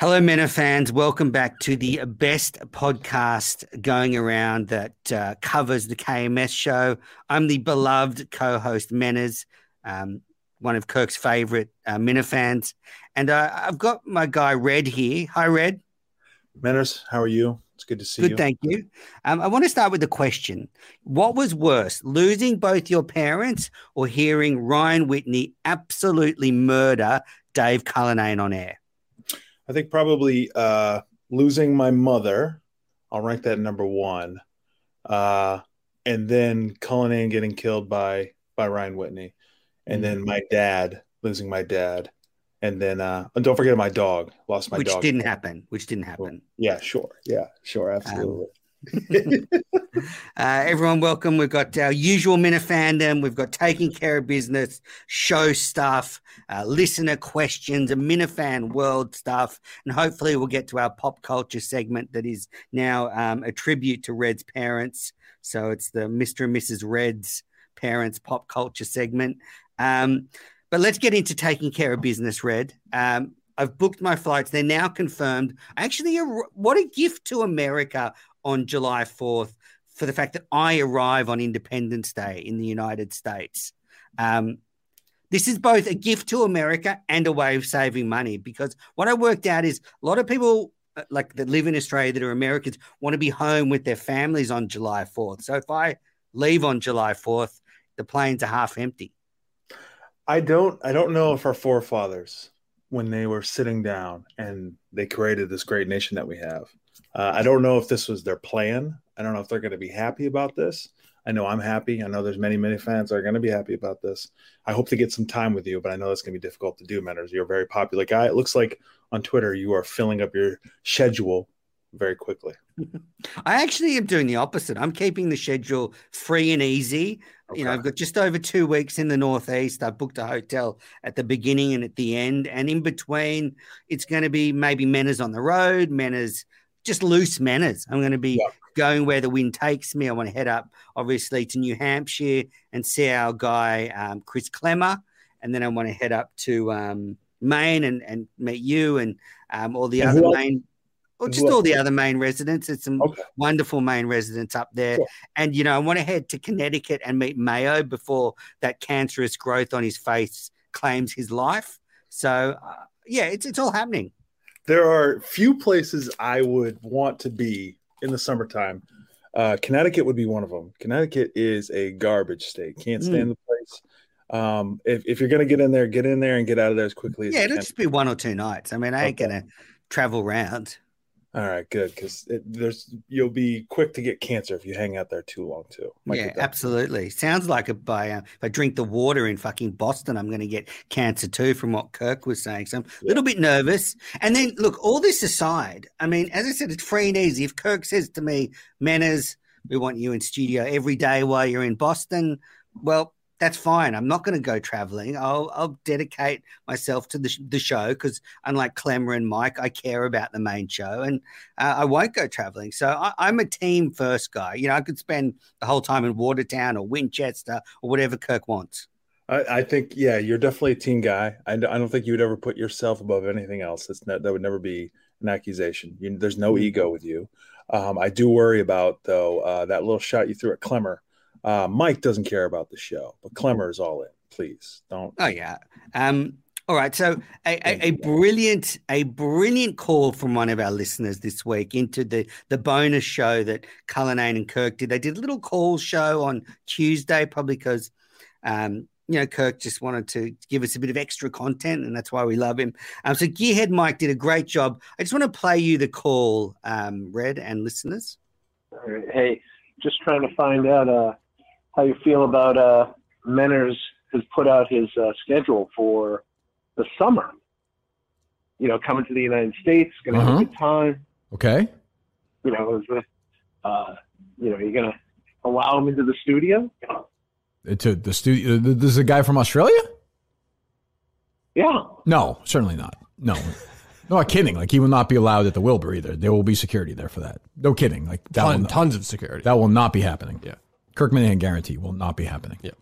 Hello, Mena fans. Welcome back to the best podcast going around that uh, covers the KMS show. I'm the beloved co host, Menas, um, one of Kirk's favorite uh, Mena fans. And uh, I've got my guy, Red, here. Hi, Red. Menas, how are you? It's good to see good, you. Good, thank you. Um, I want to start with the question What was worse, losing both your parents or hearing Ryan Whitney absolutely murder Dave Cullinane on air? I think probably uh, losing my mother. I'll rank that number one, uh, and then Cullinane getting killed by by Ryan Whitney, and then my dad losing my dad, and then uh, and don't forget my dog lost my which dog. didn't happen. Which didn't happen. Yeah, sure. Yeah, sure. Absolutely. Um, uh, everyone, welcome. We've got our usual Mena fandom. We've got taking care of business, show stuff, uh, listener questions, a Minifan world stuff, and hopefully we'll get to our pop culture segment that is now um, a tribute to Red's parents. So it's the Mr. and Mrs. Red's parents pop culture segment. Um, but let's get into taking care of business, Red. Um, I've booked my flights. They're now confirmed. Actually, what a gift to America on July 4th for the fact that I arrive on Independence Day in the United States. Um, this is both a gift to America and a way of saving money because what I worked out is a lot of people uh, like that live in Australia that are Americans want to be home with their families on July 4th. So if I leave on July 4th, the planes are half empty. I don't I don't know if our forefathers when they were sitting down and they created this great nation that we have uh, I don't know if this was their plan. I don't know if they're going to be happy about this. I know I'm happy. I know there's many, many fans that are going to be happy about this. I hope to get some time with you, but I know that's going to be difficult to do, Menners. You're a very popular guy. It looks like on Twitter you are filling up your schedule very quickly. I actually am doing the opposite. I'm keeping the schedule free and easy. Okay. You know, I've got just over two weeks in the Northeast. I've booked a hotel at the beginning and at the end. And in between, it's going to be maybe Menas on the road, Menas just loose manners. I'm going to be yeah. going where the wind takes me. I want to head up, obviously, to New Hampshire and see our guy, um, Chris Klemmer. And then I want to head up to um, Maine and, and meet you and um, all the and other Maine, or just all the other Maine residents. It's some okay. wonderful Maine residents up there. Sure. And, you know, I want to head to Connecticut and meet Mayo before that cancerous growth on his face claims his life. So, uh, yeah, it's, it's all happening there are few places I would want to be in the summertime. Uh, Connecticut would be one of them. Connecticut is a garbage state. Can't stand mm. the place. Um, if, if you're gonna get in there, get in there and get out of there as quickly as yeah. It'll can. just be one or two nights. I mean, I ain't okay. gonna travel around. All right, good because there's you'll be quick to get cancer if you hang out there too long too. Might yeah, absolutely. Sounds like it by uh, if I drink the water in fucking Boston, I'm going to get cancer too, from what Kirk was saying. So I'm a yeah. little bit nervous. And then look, all this aside, I mean, as I said, it's free and easy. If Kirk says to me, "Manners, we want you in studio every day while you're in Boston," well, that's fine. I'm not going to go traveling. I'll, I'll dedicate myself to the, sh- the show because, unlike Klemmer and Mike, I care about the main show and uh, I won't go traveling. So I, am a team first guy. You know, I could spend the whole time in Watertown or Winchester or whatever Kirk wants. I, I think, yeah, you're definitely a team guy. I, I, don't think you would ever put yourself above anything else. That's that would never be an accusation. You, there's no mm-hmm. ego with you. Um, I do worry about, though, uh, that little shot you threw at Klemmer uh, Mike doesn't care about the show, but Clemmer is all in. Please don't. Oh yeah. Um, all right. So a, a, a, brilliant, a brilliant call from one of our listeners this week into the the bonus show that Cullinane and Kirk did. They did a little call show on Tuesday, probably because um, you know, Kirk just wanted to give us a bit of extra content, and that's why we love him. Um, so Gearhead Mike did a great job. I just want to play you the call, um, Red and listeners. Hey, just trying to find out uh, how you feel about uh, Menners has put out his uh, schedule for the summer. You know, coming to the United States, going to uh-huh. have a uh-huh. good time. Okay. You know, is the, uh, you know, you're going to allow him into the studio? To the studio? Uh, this is a guy from Australia? Yeah. No, certainly not. No. No, I'm kidding. Like he will not be allowed at the Wilbur either. There will be security there for that. No kidding. Like that Ton, tons of security. That will not be happening. Yeah. Kirk Minihane guarantee will not be happening. Yeah.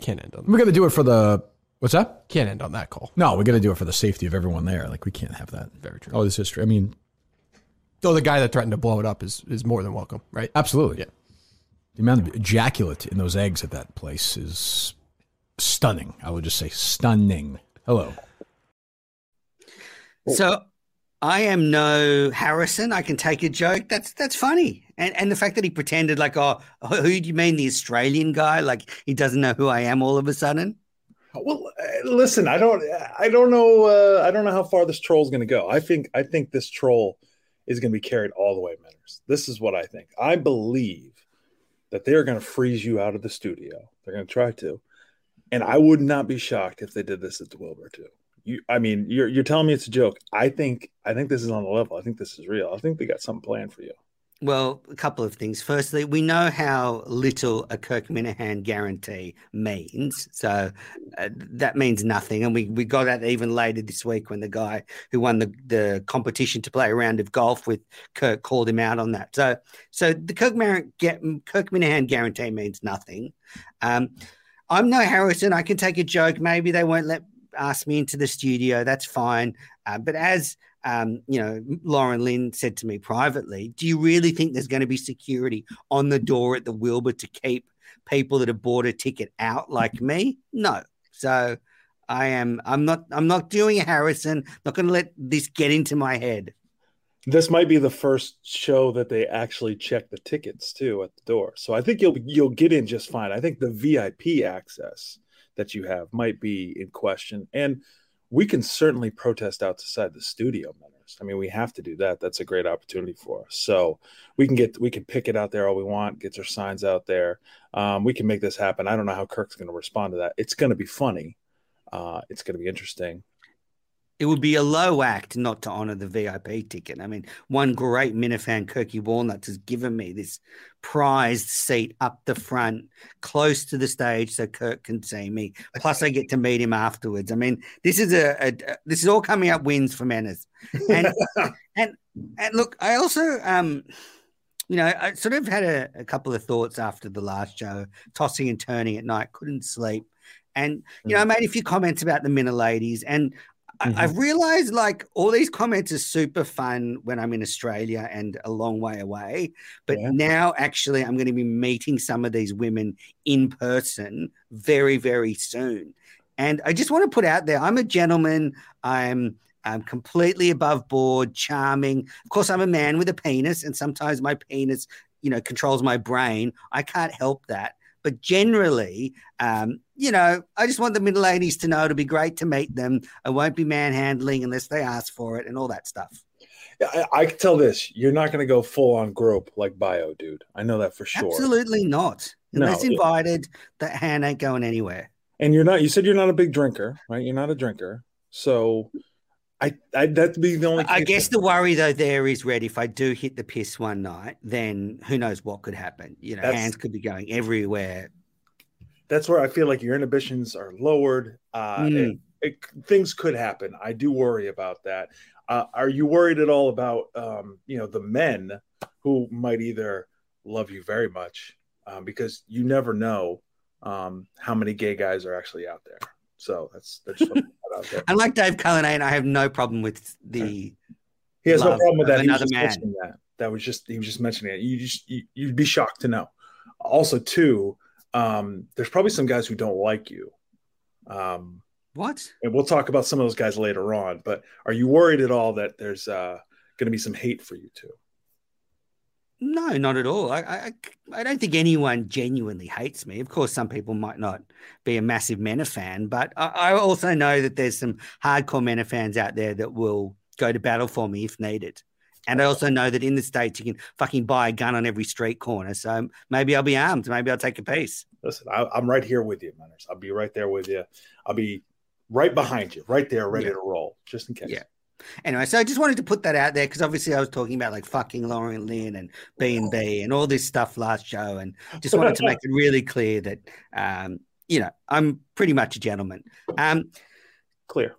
Can't end on. We're going to do it for the What's that? Can't end on that call. No, we got to do it for the safety of everyone there. Like we can't have that. Very true. Oh, this history. I mean, Though the guy that threatened to blow it up is is more than welcome, right? absolutely. Yeah. The amount of ejaculate in those eggs at that place is stunning. I would just say stunning. Hello. So I am no Harrison. I can take a joke. That's that's funny. And and the fact that he pretended like, oh, who do you mean the Australian guy? Like he doesn't know who I am all of a sudden. Well, uh, listen, I don't, I don't know, uh, I don't know how far this troll is going to go. I think, I think this troll is going to be carried all the way, Manners. This is what I think. I believe that they are going to freeze you out of the studio. They're going to try to, and I would not be shocked if they did this at the Wilbur too. You, I mean, you're you're telling me it's a joke. I think, I think this is on the level. I think this is real. I think they got something planned for you. Well, a couple of things. Firstly, we know how little a Kirk Minihane guarantee means. So uh, that means nothing. And we, we got that even later this week when the guy who won the, the competition to play a round of golf with Kirk called him out on that. So so the Kirk, Mar- get, Kirk Minihane guarantee means nothing. Um, I'm no Harrison. I can take a joke. Maybe they won't let ask me into the studio. That's fine. Uh, but as um, you know, Lauren Lynn said to me privately, do you really think there's going to be security on the door at the Wilbur to keep people that have bought a ticket out like me? No. So I am I'm not I'm not doing Harrison, not gonna let this get into my head. This might be the first show that they actually check the tickets too at the door. So I think you'll you'll get in just fine. I think the VIP access that you have might be in question. And we can certainly protest outside the studio members. I mean, we have to do that. That's a great opportunity for us. So we can get we can pick it out there all we want, get our signs out there. Um, we can make this happen. I don't know how Kirk's going to respond to that. It's going to be funny. Uh, it's going to be interesting. It would be a low act not to honor the VIP ticket. I mean, one great Minifan, Kirky Walnuts, has given me this prized seat up the front, close to the stage, so Kirk can see me. Plus, I get to meet him afterwards. I mean, this is a, a this is all coming up wins for Manners. And and and look, I also um you know, I sort of had a, a, couple of thoughts after the last show, tossing and turning at night, couldn't sleep. And, you know, I made a few comments about the Minna ladies. And Mm-hmm. I've realized like all these comments are super fun when I'm in Australia and a long way away. But yeah. now, actually, I'm going to be meeting some of these women in person very, very soon. And I just want to put out there I'm a gentleman. I'm I'm completely above board, charming. Of course, I'm a man with a penis, and sometimes my penis, you know, controls my brain. I can't help that. But generally, um, you know, I just want the middle ladies to know it'll be great to meet them. I won't be manhandling unless they ask for it and all that stuff. I, I can tell this: you're not going to go full on grope like Bio, dude. I know that for sure. Absolutely not. Unless no, invited, that hand ain't going anywhere. And you're not. You said you're not a big drinker, right? You're not a drinker, so I, I that'd be the only. I guess the worry though there is, Red. If I do hit the piss one night, then who knows what could happen? You know, that's, hands could be going everywhere. That's where I feel like your inhibitions are lowered. Uh, mm. it, it, things could happen. I do worry about that. Uh, are you worried at all about um, you know the men who might either love you very much um, because you never know um, how many gay guys are actually out there. So that's that's there. Unlike Dave Cullinane, I have no problem with the. He has no problem with that. Another man. That. that was just he was just mentioning it. You just you, you'd be shocked to know. Also, too, um, there's probably some guys who don't like you. Um, what? And we'll talk about some of those guys later on. But are you worried at all that there's uh, going to be some hate for you too? No, not at all. I, I, I don't think anyone genuinely hates me. Of course, some people might not be a massive Mena fan, but I, I also know that there's some hardcore Mena fans out there that will go to battle for me if needed. And I also know that in the States, you can fucking buy a gun on every street corner. So maybe I'll be armed. Maybe I'll take a piece. Listen, I, am right here with you, Manners. I'll be right there with you. I'll be right behind you, right there, ready yeah. to roll, just in case. Yeah. Anyway, so I just wanted to put that out there because obviously I was talking about like fucking Lauren Lynn and B and B and all this stuff last show, and just wanted to make it really clear that um, you know I'm pretty much a gentleman. Um, clear.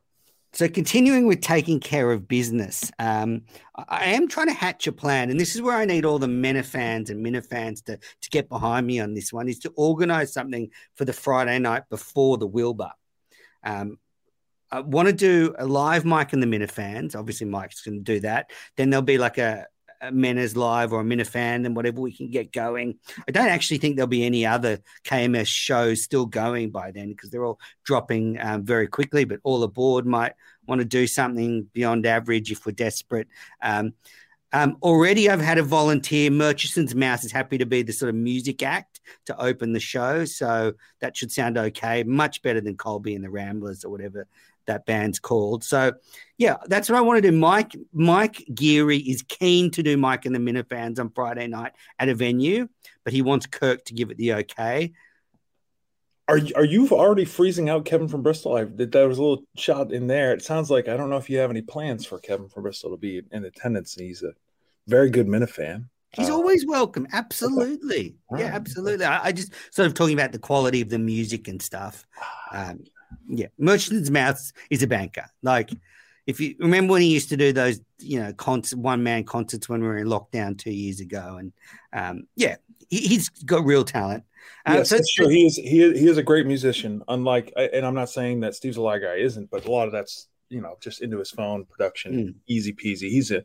So continuing with taking care of business, um, I am trying to hatch a plan, and this is where I need all the Menafans and Minifans to to get behind me on this one. Is to organise something for the Friday night before the Wilbur. Um, I want to do a live Mike and the Minifans. Obviously, Mike's going to do that. Then there'll be like a, a live or a Minifan and whatever we can get going. I don't actually think there'll be any other KMS shows still going by then because they're all dropping um, very quickly. But all aboard might want to do something beyond average if we're desperate. Um, um, already, I've had a volunteer. Murchison's Mouse is happy to be the sort of music act to open the show, so that should sound okay. Much better than Colby and the Ramblers or whatever that band's called. So, yeah, that's what I want to do. Mike Mike Geary is keen to do Mike and the Minifans on Friday night at a venue, but he wants Kirk to give it the okay. Are are you already freezing out Kevin from Bristol? I did there was a little shot in there. It sounds like I don't know if you have any plans for Kevin from Bristol to be in attendance. He's a very good Minifan. He's Uh, always welcome. Absolutely. All Yeah, absolutely. I, I just sort of talking about the quality of the music and stuff. Um, yeah, Merchant's Mouth is a banker. Like, if you remember when he used to do those, you know, concert, one man concerts when we were in lockdown two years ago, and um, yeah, he, he's got real talent. Uh, yes, so that's true. He is he is, he is a great musician. Unlike, and I'm not saying that Steve Zalai guy isn't, but a lot of that's you know just into his phone production, Mm. easy peasy. He's a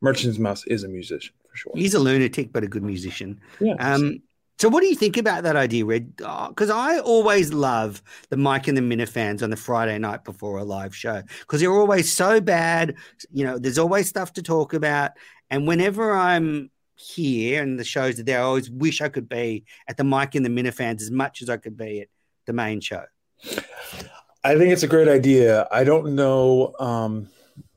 Merchant's Mouse is a musician for sure. he's a lunatic, but a good musician. yeah. Um, so what do you think about that idea, Red? Because I always love the Mike and the Minifans on the Friday night before a live show because they're always so bad. You know, there's always stuff to talk about, and whenever I'm here and the shows are there, I always wish I could be at the Mike and the Minifans as much as I could be at the main show. I think it's a great idea. I don't know. Um,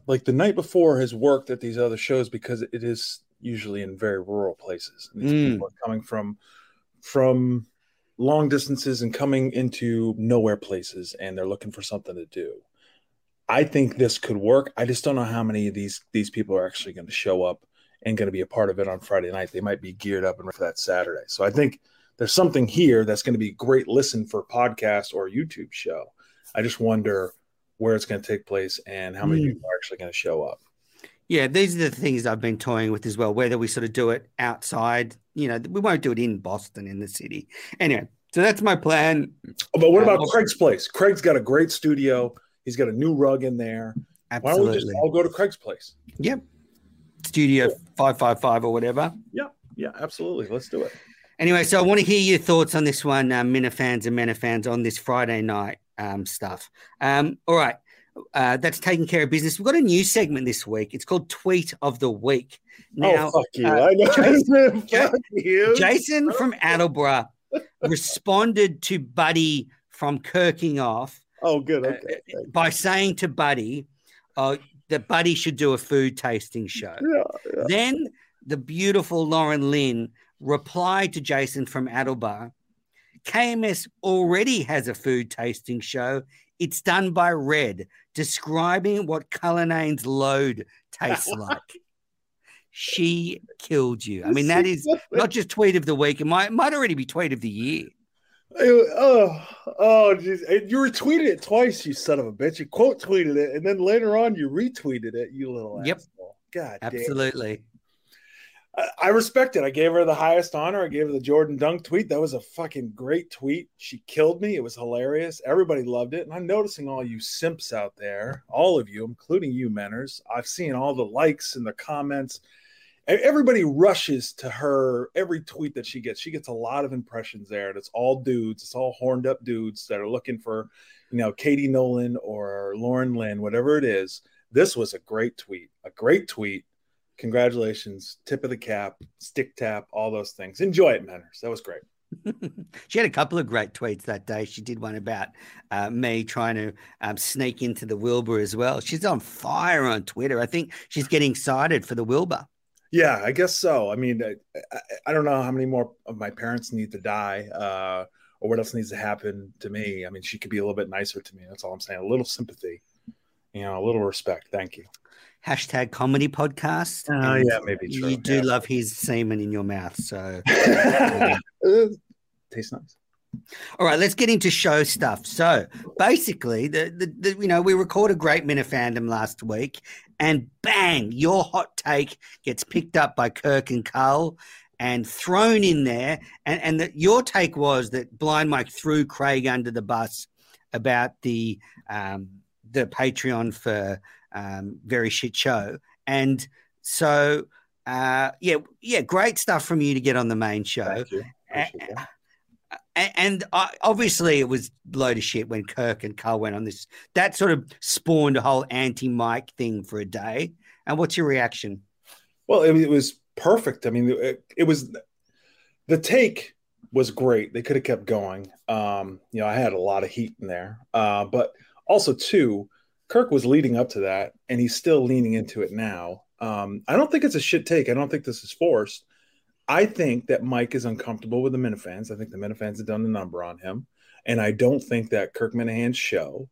like the night before has worked at these other shows because it is usually in very rural places. And these Mm. people are coming from from long distances and coming into nowhere places, and they're looking for something to do. I think this could work. I just don't know how many of these these people are actually going to show up and going to be a part of it on Friday night. They might be geared up and ready for that Saturday. So I think there's something here that's going to be great listen for podcast or YouTube show. I just wonder where it's going to take place and how many Mm. people are actually going to show up. Yeah, these are the things I've been toying with as well. Whether we sort of do it outside, you know, we won't do it in Boston in the city. Anyway, so that's my plan. But what Uh, about Craig's place? Craig's got a great studio. He's got a new rug in there. Absolutely. Why don't we just all go to Craig's place? Yep. Studio 555 or whatever. Yeah, yeah, absolutely. Let's do it. Anyway, so I want to hear your thoughts on this one, um, Minifans and Menifans, on this Friday night um, stuff. Um, all right. Uh, that's taking care of business. We've got a new segment this week. It's called Tweet of the Week. Now, oh, fuck you. uh, I know. Jason- fuck you. Jason from Attleboro responded to Buddy from Kirking off oh, good. uh, Okay. thank by saying to Buddy uh, that Buddy should do a food tasting show. Yeah, yeah. Then the beautiful Lauren Lynn replied to Jason from Attleboro KMS already has a food tasting show. It's done by Red, describing what Cullinane's load tastes like. she killed you. I mean, that is not just tweet of the week. It might, might already be tweet of the year. Oh, oh, geez. And you retweeted it twice, you son of a bitch. You quote tweeted it, and then later on you retweeted it, you little Yep. asshole. God damn. Absolutely. I, I respect it. I gave her the highest honor. I gave her the Jordan Dunk tweet. That was a fucking great tweet. She killed me. It was hilarious. Everybody loved it. And I'm noticing all you simps out there, all of you, including you, Menners. I've seen all the likes and the comments. Everybody rushes to her every tweet that she gets. She gets a lot of impressions there, and it's all dudes. It's all horned up dudes that are looking for, you know, Katie Nolan or Lauren Lynn, whatever it is. This was a great tweet. A great tweet congratulations. Tip of the cap stick tap all those things. Enjoy it manners. That was great. She had a couple of great tweets that day. She did one about uh, me trying to um, sneak into the Wilbur as well. She's on fire on Twitter. I think she's getting excited for the Wilbur. yeah i guess so. I mean I, I, I don't know how many more of my parents need to die uh, or what else needs to happen to me. I mean she could be a little bit nicer to me. That's all i'm saying. A little sympathy you know a little respect. Thank you Hashtag comedy podcast. Oh, and yeah, maybe true, You do yeah. love his semen in your mouth. So, tastes nice all right, let's get into show stuff. So, basically, the, the, the you know we recorded Great Men of Fandom last week, and bang, your hot take gets picked up by Kirk and Carl and thrown in there. And and that your take was that Blind Mike threw Craig under the bus about the um, the Patreon for um, very shit show, and so uh, yeah, yeah, great stuff from you to get on the main show. Thank you. Appreciate that. A- And I, obviously, it was load of shit when Kirk and Carl went on this. That sort of spawned a whole anti-Mike thing for a day. And what's your reaction? Well, it, it was perfect. I mean, it, it was the take was great. They could have kept going. Um, you know, I had a lot of heat in there, uh, but also too, Kirk was leading up to that, and he's still leaning into it now. Um, I don't think it's a shit take. I don't think this is forced. I think that Mike is uncomfortable with the Minifans. I think the Minifans have done the number on him, and I don't think that Kirk Minihane's show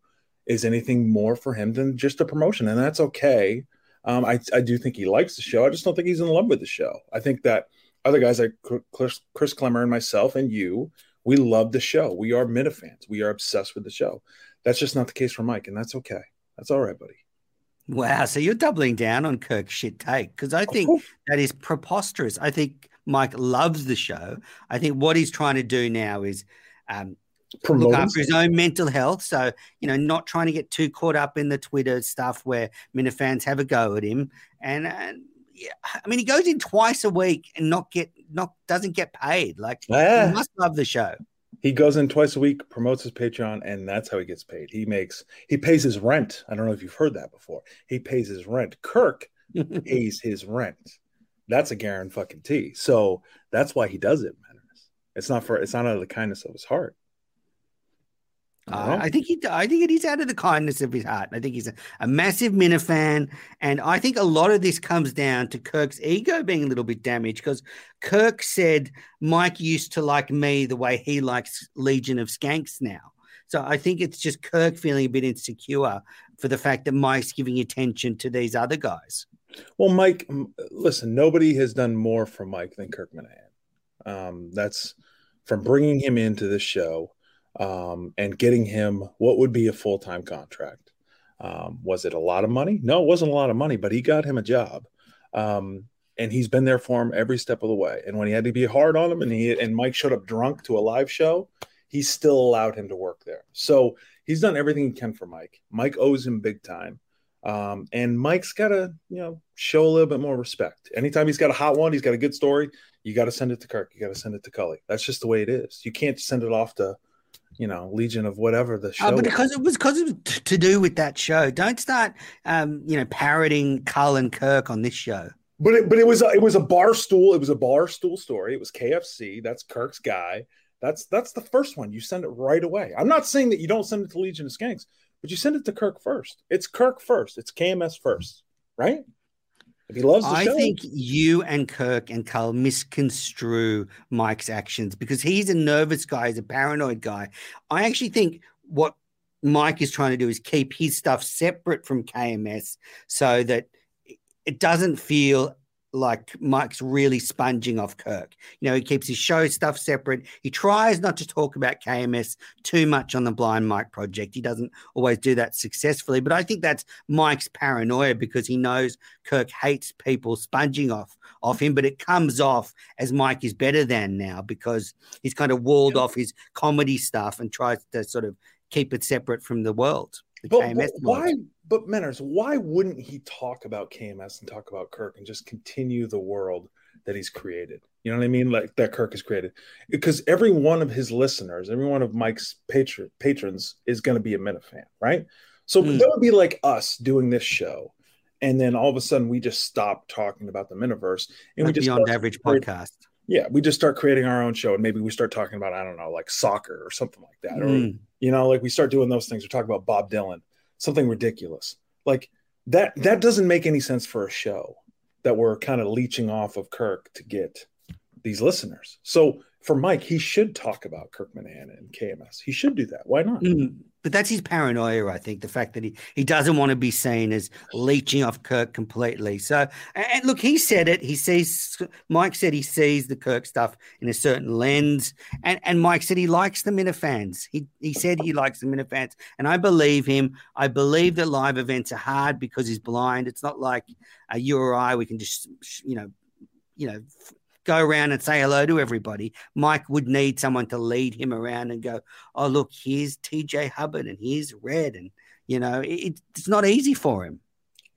is anything more for him than just a promotion, and that's okay. Um, I, I do think he likes the show. I just don't think he's in love with the show. I think that other guys like Chris, Chris Clemmer and myself and you, we love the show. We are Minifans. We are obsessed with the show. That's just not the case for Mike, and that's okay. That's all right, buddy. Wow. So you're doubling down on Kirk's shit take because I think that is preposterous. I think Mike loves the show. I think what he's trying to do now is um, look after his own mental health. So, you know, not trying to get too caught up in the Twitter stuff where Minifans have a go at him. And, and yeah, I mean, he goes in twice a week and not get, not, doesn't get paid. Like, Ah. he must love the show. He goes in twice a week, promotes his Patreon, and that's how he gets paid. He makes he pays his rent. I don't know if you've heard that before. He pays his rent. Kirk pays his rent. That's a guarantee fucking T. So that's why he does it, man. It's not for it's not out of the kindness of his heart. Uh, I think he. I think it is out of the kindness of his heart. I think he's a, a massive Minifan, and I think a lot of this comes down to Kirk's ego being a little bit damaged because Kirk said Mike used to like me the way he likes Legion of Skanks now. So I think it's just Kirk feeling a bit insecure for the fact that Mike's giving attention to these other guys. Well, Mike, listen, nobody has done more for Mike than Kirk Minihane. Um, that's from bringing him into the show um, and getting him what would be a full time contract. Um, was it a lot of money? No, it wasn't a lot of money, but he got him a job. Um, and he's been there for him every step of the way. And when he had to be hard on him and he and Mike showed up drunk to a live show, he still allowed him to work there. So he's done everything he can for Mike. Mike owes him big time. Um, and Mike's got to, you know, show a little bit more respect. Anytime he's got a hot one, he's got a good story, you got to send it to Kirk. You got to send it to Cully. That's just the way it is. You can't send it off to, you know, Legion of whatever the show. Oh, but is. because it was because it was t- to do with that show. Don't start, um, you know, parroting Carl and Kirk on this show. But it, but it was a, it was a bar stool. It was a bar stool story. It was KFC. That's Kirk's guy. That's that's the first one. You send it right away. I'm not saying that you don't send it to Legion of Skanks, but you send it to Kirk first. It's Kirk first. It's KMS first, right? If he loves the I show, think you and Kirk and Carl misconstrue Mike's actions because he's a nervous guy, he's a paranoid guy. I actually think what Mike is trying to do is keep his stuff separate from KMS so that it doesn't feel like Mike's really sponging off Kirk. You know, he keeps his show stuff separate. He tries not to talk about KMS too much on the Blind Mike project. He doesn't always do that successfully, but I think that's Mike's paranoia because he knows Kirk hates people sponging off off him, but it comes off as Mike is better than now because he's kind of walled off his comedy stuff and tries to sort of keep it separate from the world. The But, KMS but world. why? But Menners, why wouldn't he talk about KMS and talk about Kirk and just continue the world that he's created? You know what I mean? Like that Kirk has created, because every one of his listeners, every one of Mike's patron patrons is going to be a Minifan, right? So Hmm. that would be like us doing this show, and then all of a sudden we just stop talking about the Miniverse and we just Beyond Average podcast. yeah, we just start creating our own show, and maybe we start talking about I don't know, like soccer or something like that, or Mm. you know like we start doing those things we talk about bob dylan something ridiculous. Like that that doesn't make any sense for a show that we're kind of leeching off of kirk to get these listeners. So for mike he should talk about kirk and kms he should do that why not Mm, but that's his paranoia, I think. The fact that he, he doesn't want to be seen as leeching off Kirk completely. So, and, look, he said it. He sees, Mike said he sees the Kirk stuff in a certain lens. And, and Mike said he likes the Minifans. He, he said he likes the Minifans. And I believe him. I believe that live events are hard because he's blind. It's not like uh, you or I, we can just, you know, you know, go around and say hello to everybody. Mike would need someone to lead him around and go, "Oh, look, here's TJ Hubbard and here's Red," and you know, it, it's not easy for him.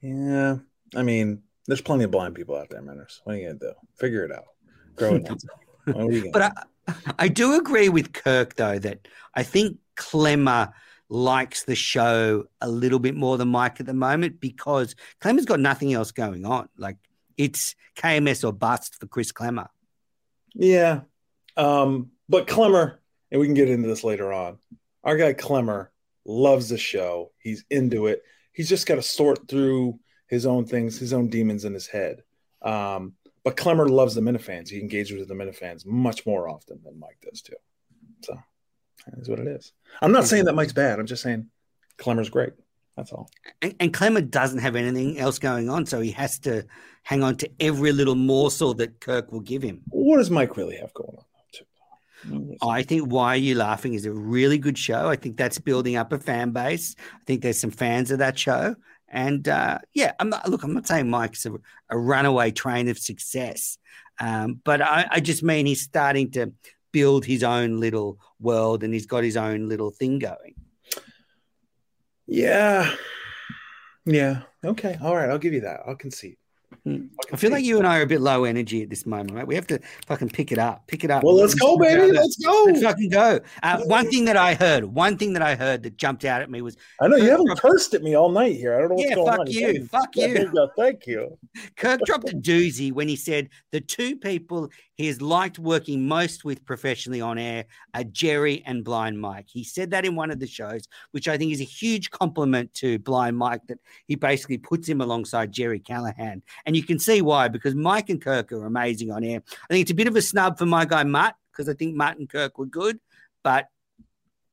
Yeah, I mean, there's plenty of blind people out there, Manners. What are you gonna do? Figure it out. Grow it out. but I, I do agree with Kirk though that I think Clemmer likes the show a little bit more than Mike at the moment because Clemmer's got nothing else going on. Like it's KMS or bust for Chris Klemmer. Yeah. Um, but Klemmer, and we can get into this later on, our guy Klemmer loves the show. He's into it. He's just got to sort through his own things, his own demons in his head. Um, but Klemmer loves the Minifans. He engages with the Minifans much more often than Mike does too. So that is what it is. I'm not saying that Mike's bad. I'm just saying Klemmer's great. That's all. And, and Klemmer doesn't have anything else going on, so he has to hang on to every little morsel that Kirk will give him. What does Mike really have going on? I think Why Are You Laughing is a really good show. I think that's building up a fan base. I think there's some fans of that show. And uh, yeah, I'm not, look, I'm not saying Mike's a, a runaway train of success, um, but I, I, just mean he's starting to build his own little world and he's got his own little thing going. Yeah. Yeah. Okay. All right. I'll give you that. I'll concede. Hmm. I feel like you and I are a bit low energy at this moment, right? We have to fucking pick it up, pick it up. Well, let's go, baby. Let's go. Let's fucking go. Uh, one thing that I heard, one thing that I heard that jumped out at me was I know you haven't dropped, cursed at me all night here. I don't know what's yeah, going fuck on. You, fuck you. Fuck you. Thank you. Kirk dropped a doozy when he said the two people he has liked working most with professionally on air are Gerry and Blind Mike. He said that in one of the shows, which I think is a huge compliment to Blind Mike that he basically puts him alongside Gerry Callahan. And you can see why, because Mike and Kirk are amazing on air. I think it's a bit of a snub for my guy Mutt, because I think Mutt and Kirk were good. But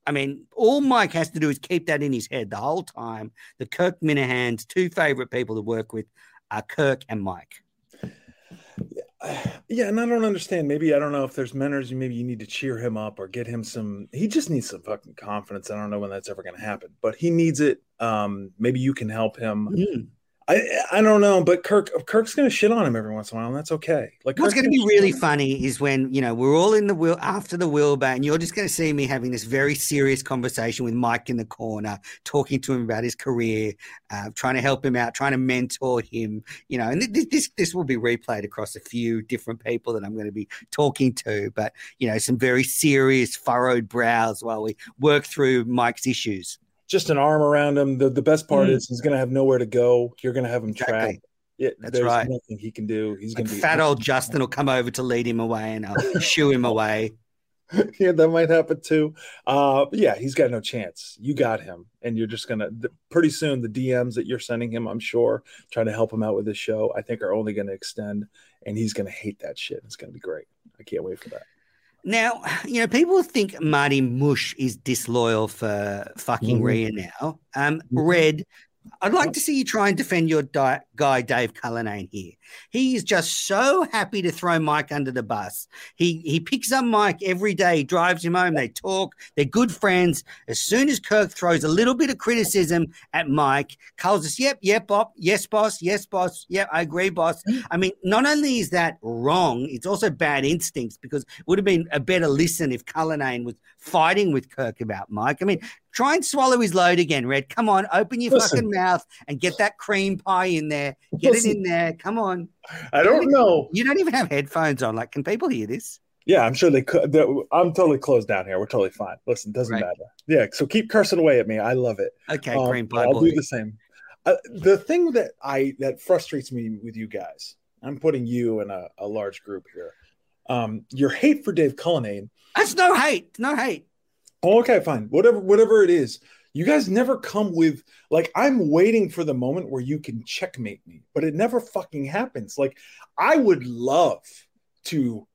I mean, all Mike has to do is keep that in his head the whole time. The Kirk Minihane's two favorite people to work with are Kirk and Mike. Yeah, and I don't understand. Maybe I don't know if there's mentors. Maybe you need to cheer him up or get him some. He just needs some fucking confidence. I don't know when that's ever going to happen, but he needs it. Um, maybe you can help him. Mm. I I don't know, but Kirk Kirk's gonna shit on him every once in a while, and that's okay. Like what's gonna, gonna be really funny is when you know we're all in the wheel after the Wilbur, and you're just gonna see me having this very serious conversation with Mike in the corner, talking to him about his career, uh, trying to help him out, trying to mentor him. You know, and this this this will be replayed across a few different people that I'm going to be talking to, but you know, some very serious furrowed brows while we work through Mike's issues just an arm around him. The the best part mm. is he's going to have nowhere to go. You're going to have him exactly. trapped. Yeah, that's there's right. Nothing he can do. He's going to be fat old Justin will come over to lead him away, and I'll shoo him away. yeah, that might happen too. Uh, yeah, he's got no chance. You got him, and you're just gonna pretty soon. The DMs that you're sending him, I'm sure, trying to help him out with this show, I think are only going to extend, and he's going to hate that shit. It's going to be great. I can't wait for that. Now, you know, people think Marty Mush is disloyal for fucking mm-hmm. Rhea now. Um, mm-hmm. Red, I'd like to see you try and defend your di- guy, Dave Cullinane, here. He is just so happy to throw Mike under the bus. He he picks up Mike every day, drives him home. They talk. They're good friends. As soon as Kirk throws a little bit of criticism at Mike, calls us, "Yep, yep, Bob, yes, boss, yes, boss, yeah, I agree, boss." Mm. I mean, not only is that wrong, it's also bad instincts because it would have been a better listen if Cullinane was fighting with Kirk about Mike. I mean, try and swallow his load again, Red. Come on, open your Listen. fucking mouth and get that cream pie in there. Get Listen. it in there. Come on. I don't know. You don't even have headphones on. Like, can people hear this? Yeah, I'm sure they could. I'm totally closed down here. We're totally fine. Listen, doesn't right. matter. Yeah, so keep cursing away at me. I love it. Okay, um, cream pie. I'll boy. do the same. Uh, the thing that I that frustrates me with you guys, I'm putting you in a, a large group here. Um, your hate for Dave Cullinane. That's no hate. No hate. Okay, fine. Whatever, whatever it is you guys never come with like I'm waiting for the moment where you can checkmate me, but it never fucking happens. Like I would love to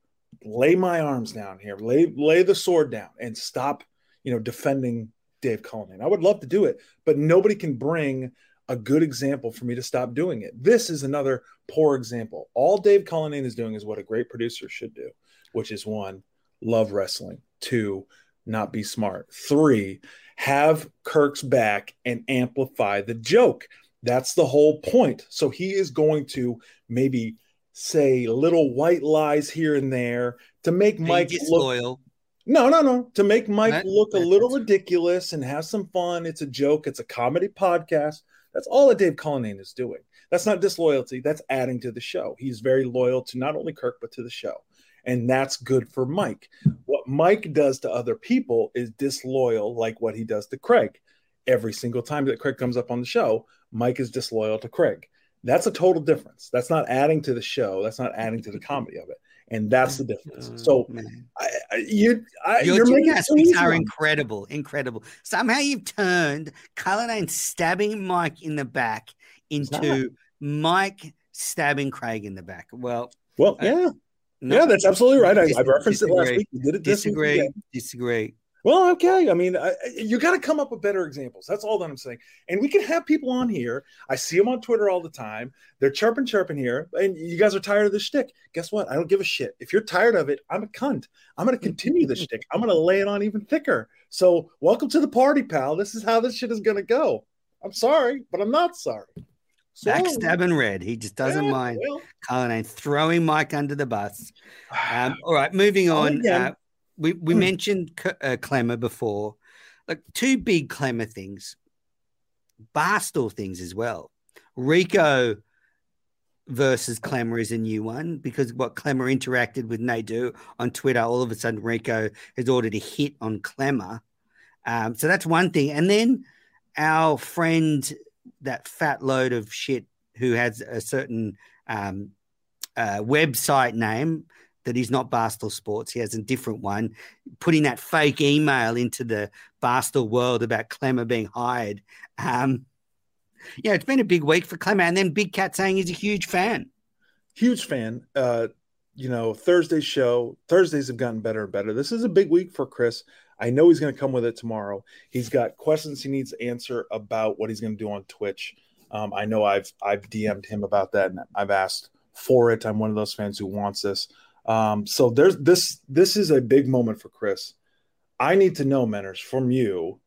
lay my arms down here, lay lay the sword down and stop, you know, defending Dave Cullinane. I would love to do it, but nobody can bring a good example for me to stop doing it. This is another poor example. All Dave Cullinane is doing is what a great producer should do, which is one, love wrestling, two, not be smart, three, have Kirk's back and amplify the joke. That's the whole point. So he is going to maybe say little white lies here and there to make Being Mike look no, no, no. To make Mike That- look a little ridiculous and have some fun. It's a joke. It's a comedy podcast. That's all that Dave Cullinane is doing. That's not disloyalty. That's adding to the show. He's very loyal to not only Kirk, but to the show. And that's good for Mike. What Mike does to other people is disloyal, like what he does to Craig. Every single time that Craig comes up on the show, Mike is disloyal to Craig. That's a total difference. That's not adding to the show. That's not adding to the comedy of it. And that's the difference. Oh, So. I, I, you, I, Your you're gymnastics so are incredible, incredible. Somehow you've turned Cullinane stabbing Mike in the back into Mike stabbing Craig in the back. Well, Well, Uh, yeah, no, yeah, that's absolutely right. I, I referenced it last week. You did it this week disagree, again. disagree. Well, okay. I mean, I, I- you got to come up with better examples. That's all that I'm saying. And we can have people on here. I see them on Twitter all the time. They're chirping, chirping here, and you guys are tired of this shtick. Guess what? I don't give a shit. If you're tired of it, I'm a cunt. I'm going to continue this shtick. I'm going to lay it on even thicker. So, welcome to the party, pal. This is how this shit is going to go. I'm sorry, but I'm not sorry. Backstabbing red. He just doesn't Yeah, mind well, Cullinane throwing Mike under the bus. Um, all right, moving on. Uh, we we Hmm. mentioned C- uh, Clemmer before, like two big Clemmer things, Barstool things as well. Rico versus Clemmer is a new one because what Clemmer interacted with Nadu on Twitter, all of a sudden Rico has ordered a hit on Clemmer. Um, so that's one thing. And then our friend, that fat load of shit who has a certain um, uh, website name that is not Barstool Sports. He has a different one, putting that fake email into the Barstool world about Clemmer being hired. Um, yeah, it's been a big week for Clemmer. And then Big Cat saying he's a huge fan. huge fan. Uh, you know, Thursday's show, Thursdays have gotten better and better. This is a big week for Chris. I know he's going to come with it tomorrow. He's got questions he needs to answer about what he's going to do on Twitch. Um, I know I've I've DM'd him about that and I've asked for it. I'm one of those fans who wants this. Um, so there's this this is a big moment for Chris. I need to know, Menners, from you,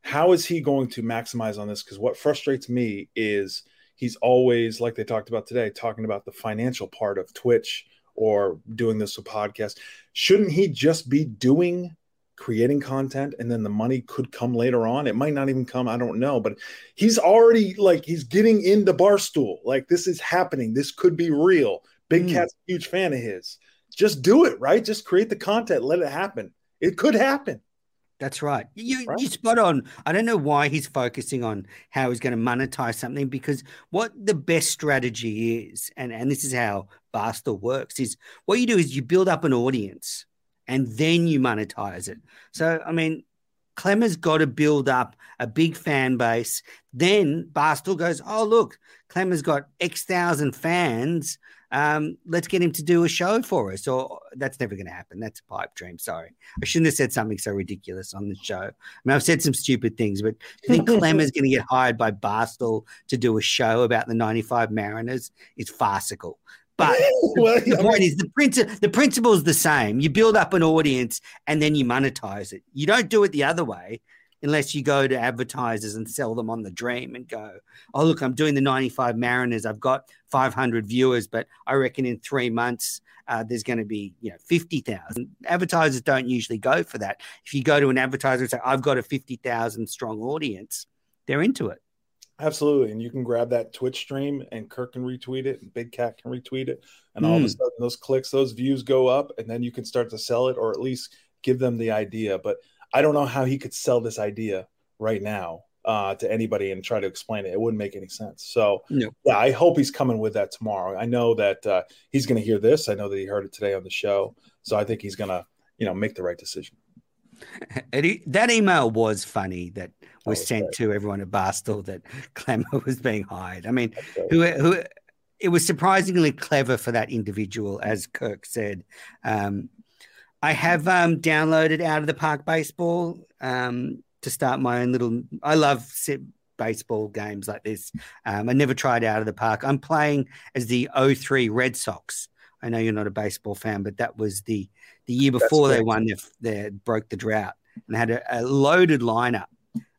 how is he going to maximize on this? Because what frustrates me is he's always, like they talked about today, talking about the financial part of Twitch or doing this with podcast. Shouldn't he just be doing creating content and then the money could come later on? It might not even come, I don't know, but he's already like he's getting in into Barstool. Like this is happening. This could be real. Big Mm. Cat's a huge fan of his. Just do it, right? Just create the content, let it happen. It could happen. That's right. You Right. you spot on. I don't know why he's focusing on how he's going to monetize something because what the best strategy is, and, and this is how Barstool works, is what you do is you build up an audience and then you monetize it. So I mean, Clemmer's got to build up a big fan base. Then Barstool goes, Oh, look, Clemmer's got X thousand fans. Um, let's get him to do a show for us. Or that's never going to happen. That's a pipe dream. Sorry. I shouldn't have said something so ridiculous on the show. I mean, I've said some stupid things, but I think Clemmer's going to get hired by Barstool to do a show about the 95 Mariners is farcical. But well, the point is the principle the principle is the same. You build up an audience and then you monetize it. You don't do it the other way unless you go to advertisers and sell them on the dream and go, oh look, I'm doing the 95 Mariners. I've got 500 viewers, but I reckon in three months uh, there's going to be you know 50,000. Advertisers don't usually go for that. If you go to an advertiser and say I've got a 50,000 strong audience, they're into it. Absolutely. And you can grab that Twitch stream and Kirk can retweet it and Big Cat can retweet it. And all of a Mm. sudden those clicks, those views go up and then you can start to sell it or at least give them the idea. But I don't know how he could sell this idea right now uh, to anybody and try to explain it. It wouldn't make any sense. So No. yeah, I hope he's coming with that tomorrow. I know that uh, he's going to hear this. I know that he heard it today on the show. So I think he's going to, you know, make the right decision. It, that email was funny that was Oh, sent to everyone at Barstool that Clemmer was being hired. I mean, who, who it was surprisingly clever for that individual, as Kirk said. Um, I have um, downloaded Out of the Park Baseball um, to start my own little. I love sit baseball games like this. Um, I never tried Out of the Park. I'm playing as the 03 Red Sox. I know you're not a baseball fan, but that was the the year before they won their, their broke the drought and had a, a loaded lineup.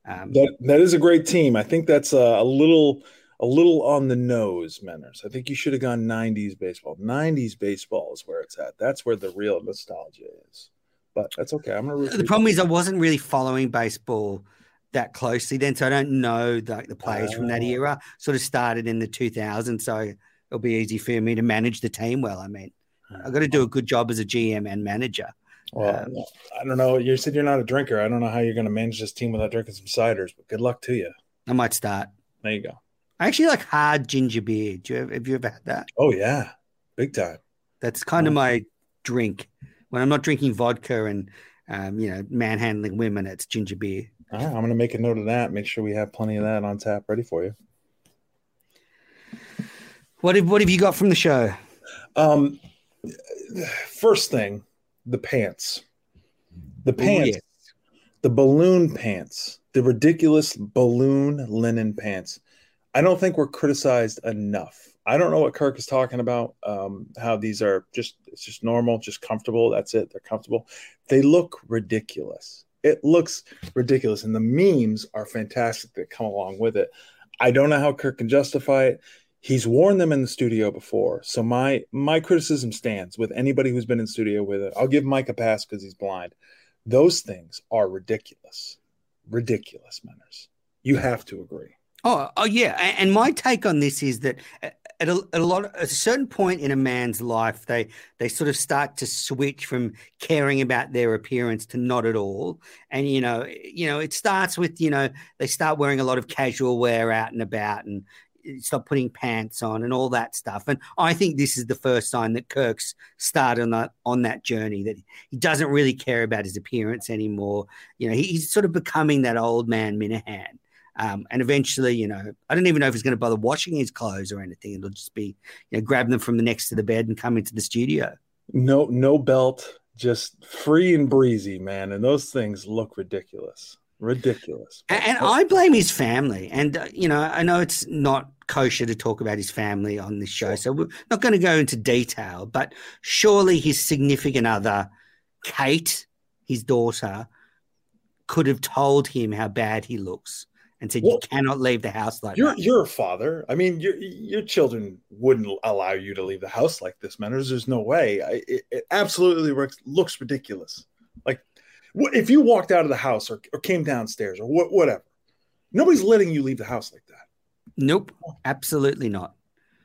Um, That that is a great team. I think that's a, a little a little on the nose, Menners. I think you should have gone 90s baseball. 90s baseball is where it's at. That's where the real nostalgia is. But that's okay. I'm gonna. The problem is I wasn't really following baseball that closely then, so I don't know like the players from that Oh. era. Sort of started in the 2000s, so it'll be easy for me to manage the team well. I mean, I've got to do a good job as a GM and manager. Well, Um, I don't know. You said you're not a drinker. I don't know how you're going to manage this team without drinking some ciders. But good luck to you. I might start. There you go. I actually like hard ginger beer. Do you ever, have you ever had that? Oh yeah, big time. That's kind of Oh. my drink when I'm not drinking vodka and um, you know manhandling women. It's ginger beer. All right, I'm going to make a note of that. Make sure we have plenty of that on tap ready for you. What have, what have you got from the show? Um, first thing, the pants. The Ooh, pants. yes. the balloon pants, the ridiculous balloon linen pants. I don't think we're criticized enough. I don't know what Kirk is talking about. Um, how these are just it's just normal, just comfortable. That's it. They're comfortable. They look ridiculous. It looks ridiculous, and the memes are fantastic that come along with it. I don't know how Kirk can justify it. He's worn them in the studio before, so my my criticism stands with anybody who's been in studio with it. I'll give Mike a pass because he's blind. Those things are ridiculous, ridiculous manners. You have to agree. Oh, oh yeah. And my take on this is that uh, at a, at a lot, at a certain point in a man's life, they they sort of start to switch from caring about their appearance to not at all. And you know, you know, it starts with you know they start wearing a lot of casual wear out and about and stop putting pants on and all that stuff. And I think this is the first sign that Kirk's started on that on that journey that he doesn't really care about his appearance anymore. You know, he, he's sort of becoming that old man Minihane. Um, and eventually, you know, I don't even know if he's going to bother washing his clothes or anything. It'll just be, you know, grab them from the next to the bed and come into the studio. No, no belt, just free and breezy, man. And those things look ridiculous, ridiculous. And, and I blame his family. And, uh, you know, I know it's not kosher to talk about his family on this show. So we're not going to go into detail, but surely his significant other, Kate, his daughter, could have told him how bad he looks and said, Well, You cannot leave the house like You're that. you're a father. I mean, your your children wouldn't allow you to leave the house like this, man. There's, there's no way. I, it, it absolutely looks- looks ridiculous. Like, if you walked out of the house or, or came downstairs or what, whatever? Nobody's letting you leave the house like that. Nope, absolutely not.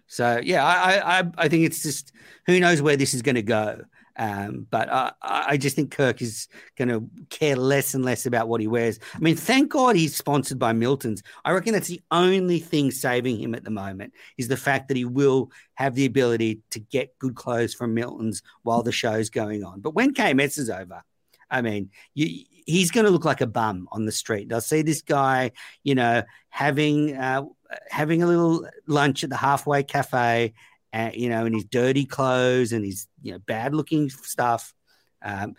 So yeah, I I, I- I think it's just who knows where this is going to go. Um, but I, I just think Kirk is going to care less and less about what he wears. I mean, thank God he's sponsored by Milton's. I reckon that's the only thing saving him at the moment is the fact that he will have the ability to get good clothes from Milton's while the show's going on. But when KMS is over, I mean, you, he's going to look like a bum on the street. i'll see this guy, you know, having uh, having a little lunch at the halfway cafe, uh, you know, in his dirty clothes and his you know bad looking stuff. Um,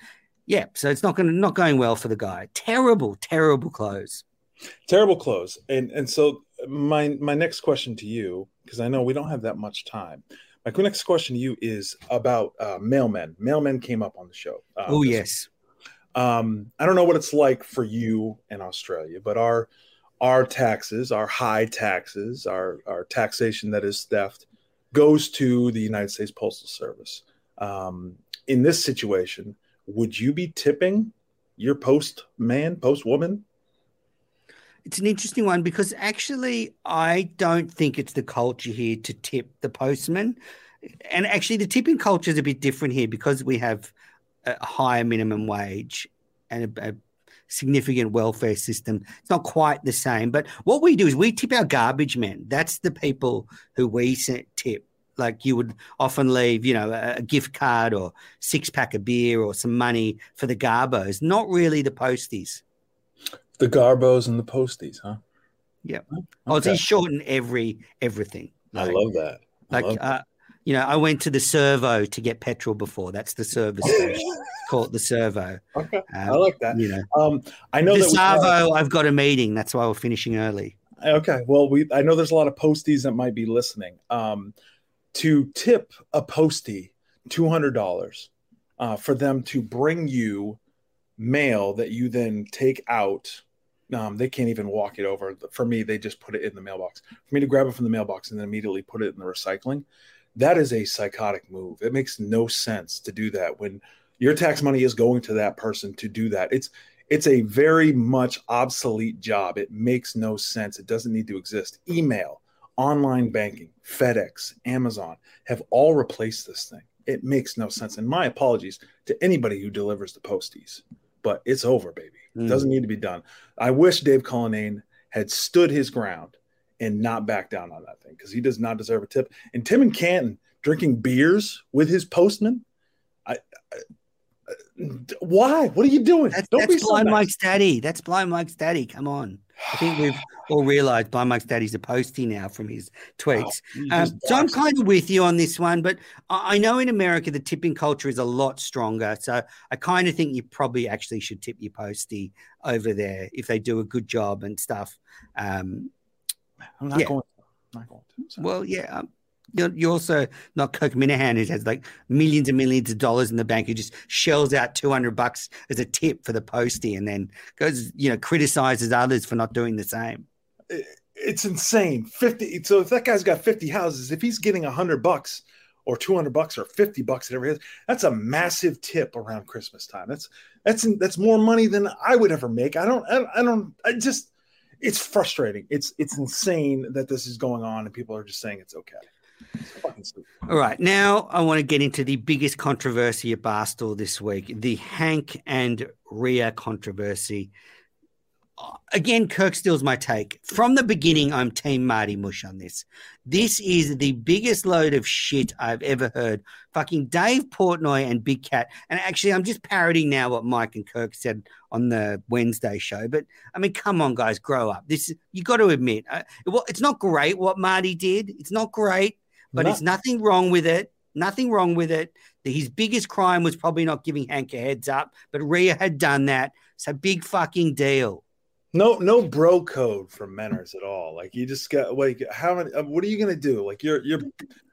yeah, so it's not going not going well for the guy. Terrible, terrible clothes. Terrible clothes. And and so my my next question to you, because I know we don't have that much time. My next question to you is about uh, mailmen. Mailmen came up on the show. Uh, oh yes, um, I don't know what it's like for you in Australia, but our our taxes, our high taxes, our our taxation that is theft, goes to the United States Postal Service. Um, in this situation, would you be tipping your post man, post woman? it's an interesting one because actually I don't think it's the culture here to tip the postman, and actually the tipping culture is a bit different here because we have a higher minimum wage and a, a significant welfare system. It's not quite the same, but what we do is we tip our garbage men. That's the people who we tip. Like you would often leave, you know, a, a gift card or six pack of beer or some money for the garbos, not really the posties. The garbos and the posties, huh? Yep. Okay. Aussies shorten every everything. I love that. I like love uh, you know, I went to the servo to get petrol before. That's the service station. Call it the servo. Okay, Um, I like that. You know, Um, I know the that have- I've got a meeting. That's why we're finishing early. Okay. Well, we I know there's a lot of posties that might be listening. Um, to tip a postie two hundred dollars uh, for them to bring you mail that you then take out Um, they can't even walk it over. For me, they just put it in the mailbox. For me to grab it from the mailbox and then immediately put it in the recycling, that is a psychotic move. It makes no sense to do that when your tax money is going to that person to do that. It's it's a very much obsolete job. It makes no sense. It doesn't need to exist. Email, online banking, FedEx, Amazon have all replaced this thing. It makes no sense. And my apologies to anybody who delivers the posties, but it's over, baby. It Mm. doesn't need to be done. I wish Dave Cullinane had stood his ground and not back down on that thing because he does not deserve a tip. And Tim and Canton drinking beers with his postman. I, I why? What are you doing? That's, Don't be that's so Blind nice. Mike's daddy. That's Blind Mike's daddy. Come on. I think we've all realized Blind Mike's daddy's a postie now from his tweets. Oh, Um, so I'm kind of with you on this one, but I I know in America the tipping culture is a lot stronger. So I kind of think you probably actually should tip your postie over there if they do a good job and stuff. Um, I'm not yeah. going. To. I'm not going to. So- well, yeah, um, you're, you're also not Kirk Minihane, who has like millions and millions of dollars in the bank, who just shells out 200 bucks as a tip for the postie and then goes, you know, criticizes others for not doing the same. it's insane. 50 so if that guy's got 50 houses, if he's getting 100 bucks or 200 bucks or 50 bucks whatever it is, that's a massive tip around Christmas time. That's that's that's more money than I would ever make. I don't I, I don't I just it's frustrating. It's it's insane that this is going on and people are just saying it's okay. It's. All right. Now I want to get into the biggest controversy at Barstool this week the Hank and Rhea controversy. Again, Kirk steals my take. From the beginning, I'm Team Marty Mush on this. This is the biggest load of shit I've ever heard. Fucking Dave Portnoy and Big Cat. And actually, I'm just parroting now what Mike and Kirk said on the Wednesday show. But I mean, come on, guys, grow up. This you got to admit, uh, well, it's not great what Marty did. It's not great but No. it's nothing wrong with it. Nothing wrong with it. His biggest crime was probably not giving Hank a heads up, but Rhea had done that. So big fucking deal. No, no bro code for Menners at all. Like you just got like how many? uh, What are you gonna do? Like you're you're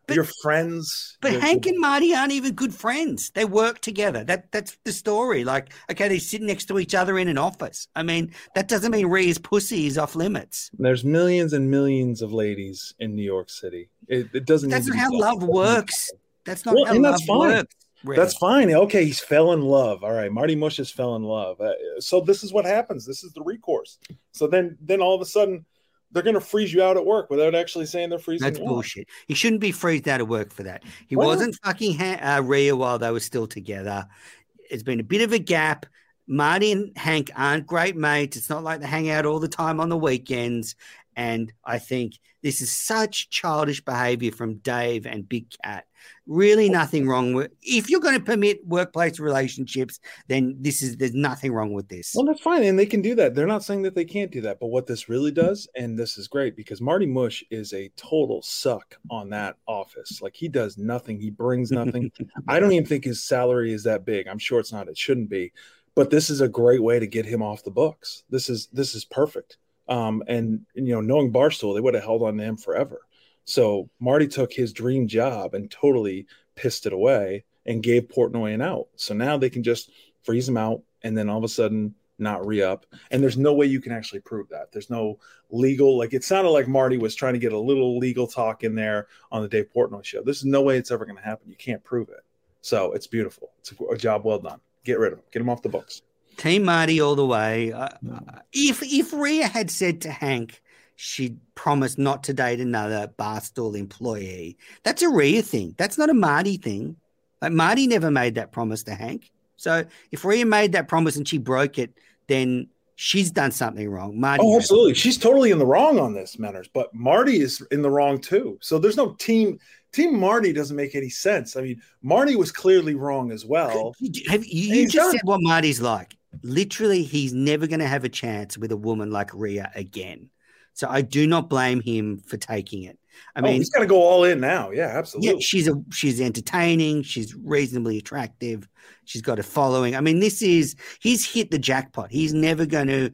But- your friends. But you're- Hank and Marty aren't even good friends. They work together. That that's the story. Like, okay, they sit next to each other in an office. I mean, that doesn't mean Rhea's pussy is off limits. There's millions and millions of ladies in New York City. It, it doesn't. That's not how love works. That's not Well, how and love that's fine. works. That's fine. Okay, he's fell in love. All right, Marty Mush has fell in love. Uh, so this is what happens. This is the recourse. So then, then all of a sudden, they're going to freeze you out at work without actually saying they're freezing. That's you out. bullshit. He shouldn't be freezed out of work for that. He Why not? wasn't fucking ha- uh, Rhea while they were still together. It's been a bit of a gap. Marty and Hank aren't great mates. It's not like they hang out all the time on the weekends. And I think this is such childish behavior from Dave and Big Cat. Really, nothing wrong with. If you're going to permit workplace relationships, then this is there's nothing wrong with this. Well, that's fine, and they can do that. They're not saying that they can't do that, but what this really does, and this is great because Marty Mush is a total suck on that office. Like he does nothing, he brings nothing. I don't even think his salary is that big. I'm sure it's not. It shouldn't be, but this is a great way to get him off the books. This is this is perfect. Um, and, you know, knowing Barstool, they would have held on to him forever. So Marty took his dream job and totally pissed it away and gave Portnoy an out. So now they can just freeze him out and then all of a sudden not re up. And there's no way you can actually prove that. There's no legal, like it sounded like Marty was trying to get a little legal talk in there on the Dave Portnoy show. There's no way it's ever going to happen. You can't prove it. So it's beautiful. It's a job well done. Get rid of him. Get him off the books. Team Marty all the way. Uh, if if Rhea had said to Hank she'd promised not to date another Barstool employee, that's a Rhea thing. That's not a Marty thing. Like Marty never made that promise to Hank. So if Rhea made that promise and she broke it, then she's done something wrong. Marty. Oh, absolutely. She's totally in the wrong on this, matters, but Marty is in the wrong too. So there's no team. Team Marty doesn't make any sense. I mean, Marty was clearly wrong as well. You- Have, you, you just done. said what Marty's like. Literally, he's never going to have a chance with a woman like Rhea again. So I do not blame him for taking it. I I mean, mean, he's got to go all in now. Yeah, absolutely. yeah, she's a she's entertaining. She's reasonably attractive. She's got a following. I mean, this is he's hit the jackpot. He's never going to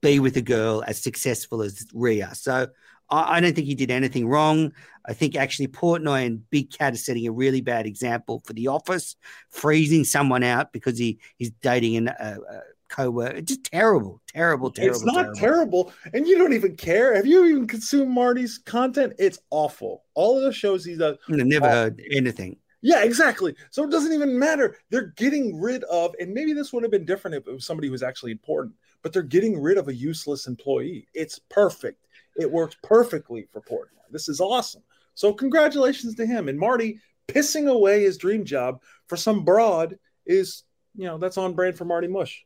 be with a girl as successful as Rhea. So I, I don't think he did anything wrong. I think actually Portnoy and Big Cat are setting a really bad example for the office, freezing someone out because he he's dating an, a, a co-worker. Just terrible, terrible, terrible. it's not terrible. and you don't even care. Have you even consumed Marty's content? It's awful. All of the shows he does. I've never heard anything. Yeah, exactly. So it doesn't even matter. They're getting rid of, and maybe this would have been different if it was somebody who was actually important, but they're getting rid of a useless employee. It's perfect. It works perfectly for Portnoy. This is awesome. So congratulations to him. And Marty pissing away his dream job for some broad is, you know, that's on brand for Marty Mush.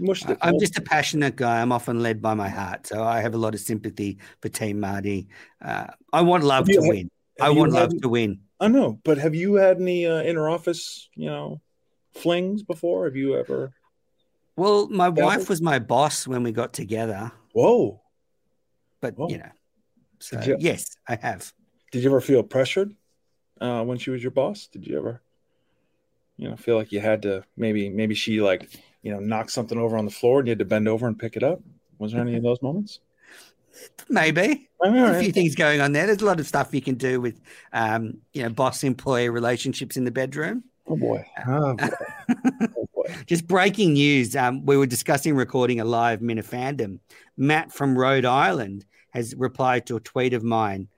Mush I'm just a passionate guy. I'm often led by my heart, so I have a lot of sympathy for Team Marty. Uh, I want love to had- win. I want love to win. I know, but have you had any uh, inter office, you know, flings before? Have you ever? Well, my wife was my boss when we got together, Whoa! But Whoa. you know, so you- yes, I have. Did you ever feel pressured uh, when she was your boss? Did you ever, you know, feel like you had to maybe maybe she like you know knocked something over on the floor and you had to bend over and pick it up? Was there any of those moments? Maybe right, a few things going on there. There's a lot of stuff you can do with, um, you know, boss employee relationships in the bedroom. Oh boy. Oh boy. Just breaking news. Um, we were discussing recording a live Minifandom. Matt from Rhode Island has replied to a tweet of mine,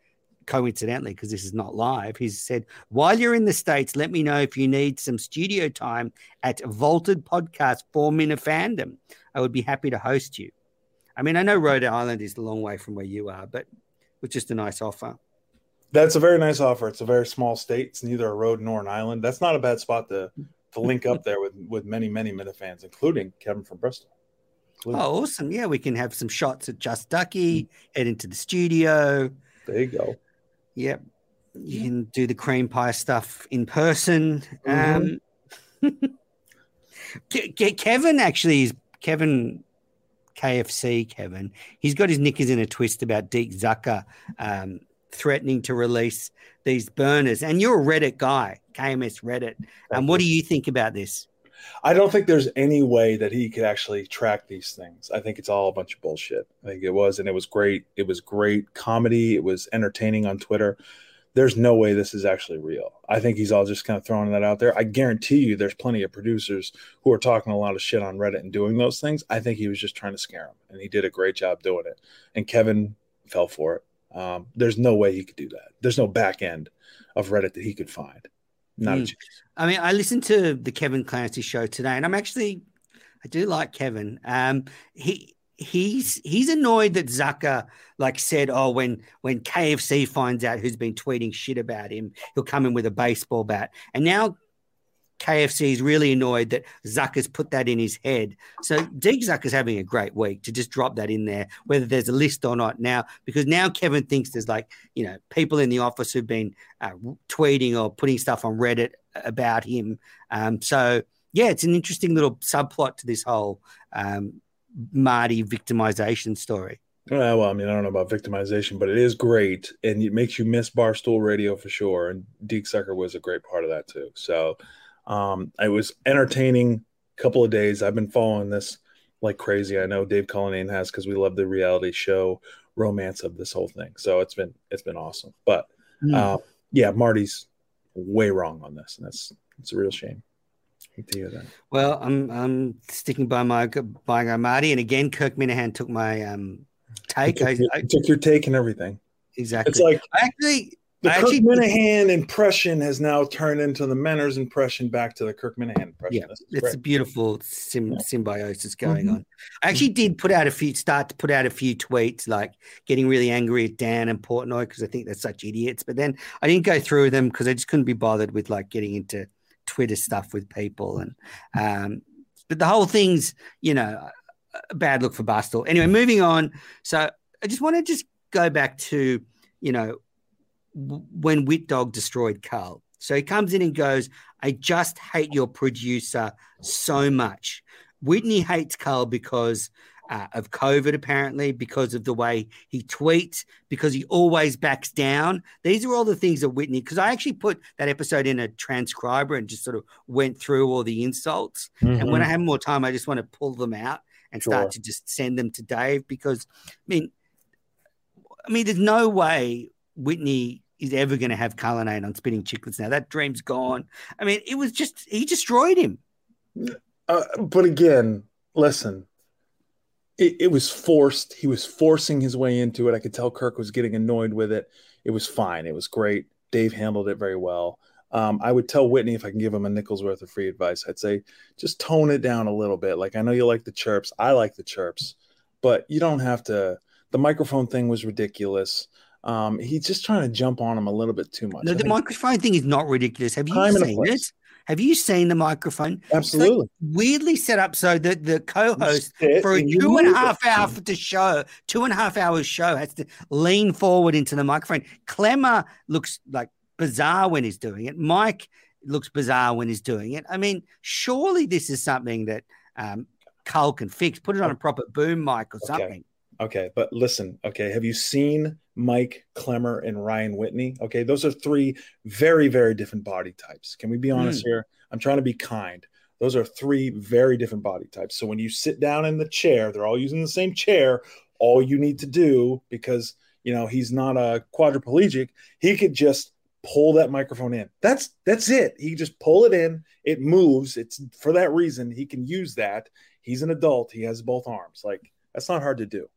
coincidentally, because this is not live. He's said, While you're in the States, let me know if you need some studio time at Vaulted Podcast for Minifandom. I would be happy to host you. I mean, I know Rhode Island is a long way from where you are, but it's just a nice offer. That's a very nice offer. It's a very small state. It's neither a road nor an island. That's not a bad spot to to link up there with with many many Minifans, including Kevin from Bristol. Including- Oh, awesome. Yeah, we can have some shots at Just Ducky, head into the studio. There you go. Yep. You can do the cream pie stuff in person. Um, Ke- Ke- Kevin actually is Kevin KFC. Kevin, he's got his knickers in a twist about Deke Zucker um, threatening to release these burners. And you're a Reddit guy, KMS Reddit. And what do you think about this? I don't think there's any way that he could actually track these things. I think it's all a bunch of bullshit. I think it was, and it was great. It was great comedy. It was entertaining on Twitter. There's no way this is actually real. I think he's all just kind of throwing that out there. I guarantee you there's plenty of producers who are talking a lot of shit on Reddit and doing those things. I think he was just trying to scare him, and he did a great job doing it. And Kevin fell for it. Um, there's no way he could do that. There's no back end of Reddit that he could find. Not a chance. I mean, I listened to the Kevin Clancy show today, and I'm actually, I do like Kevin. Um, he he's he's annoyed that Zucker like said, oh, when when KFC finds out who's been tweeting shit about him, he'll come in with a baseball bat, and now. KFC is really annoyed that Zucker's put that in his head. So Deke Zucker's having a great week to just drop that in there, whether there's a list or not now, because now Kevin thinks there's like, you know, people in the office who've been uh, tweeting or putting stuff on Reddit about him. Um, so yeah, it's an interesting little subplot to this whole um, Marty victimization story. Uh, well, I mean, I don't know about victimization, but it is great, and it makes you miss Barstool Radio for sure. And Deke Zucker was a great part of that too. So um, it was entertaining. A couple of days. I've been following this like crazy. I know Dave Cullinane has because we love the reality show romance of this whole thing. So it's been it's been awesome. But uh, yeah, Marty's way wrong on this, and that's it's a real shame. To hear that. Well, I'm I'm sticking by my by my Marty, and again, Kirk Minihane took my um, take. took, I, I, took your take and everything. exactly. It's like I actually, The I Kirk actually- Minihane impression has now turned into the Menner's impression back to the Kirk Minihane impression. Yeah, it's a beautiful symbiosis going Mhm. on. I actually did put out a few, start to put out a few tweets, like getting really angry at Dan and Portnoy because I think they're such idiots. But then I didn't go through them because I just couldn't be bothered with like getting into Twitter stuff with people. And um, but the whole thing's, you know, a bad look for Barstool. Anyway, moving on. So I just want to just go back to, you know, when Wit Dog destroyed Carl. So he comes in and goes, I just hate your producer so much. Whitney hates Carl because uh, of COVID, apparently, because of the way he tweets, because he always backs down. These are all the things that Whitney, because I actually put that episode in a transcriber and just sort of went through all the insults. And when I have more time, I just want to pull them out and start to just send them to Dave because, I mean, I mean, there's no way Whitney is ever going to have Cullinane on Spinning Chicklets now. That dream's gone. I mean, it was just he destroyed him. Uh, but again, listen, it, it was forced. He was forcing his way into it. I could tell Kirk was getting annoyed with it. It was fine. It was great. Dave handled it very well. Um, I would tell Whitney if I can give him a nickel's worth of free advice, I'd say just tone it down a little bit. Like I know you like the chirps, I like the chirps, but you don't have to. The microphone thing was ridiculous. Um, he's just trying to jump on him a little bit too much. No, the microphone thing is not ridiculous. Have you Time and a seen it? Have you seen the microphone? It's like absolutely. weirdly set up so that the co-host for a two and a half hour to show, two and a half hours show has to lean forward into the microphone. Clemmer looks like bizarre when he's doing it. Mike looks bizarre when he's doing it. I mean, surely this is something that um, Cole can fix. Put it on a proper boom mic or Okay. something. Okay, but listen, okay, have you seen Mike Clemmer and Ryan Whitney? Okay, those are three very, very different body types. Can we be honest hmm. here? I'm trying to be kind. Those are three very different body types. So when you sit down in the chair, they're all using the same chair. All you need to do, because you know he's not a quadriplegic, he could just pull that microphone in. That's that's it. He just pull it in. It moves. It's for that reason he can use that. He's an adult. He has both arms. Like that's not hard to do.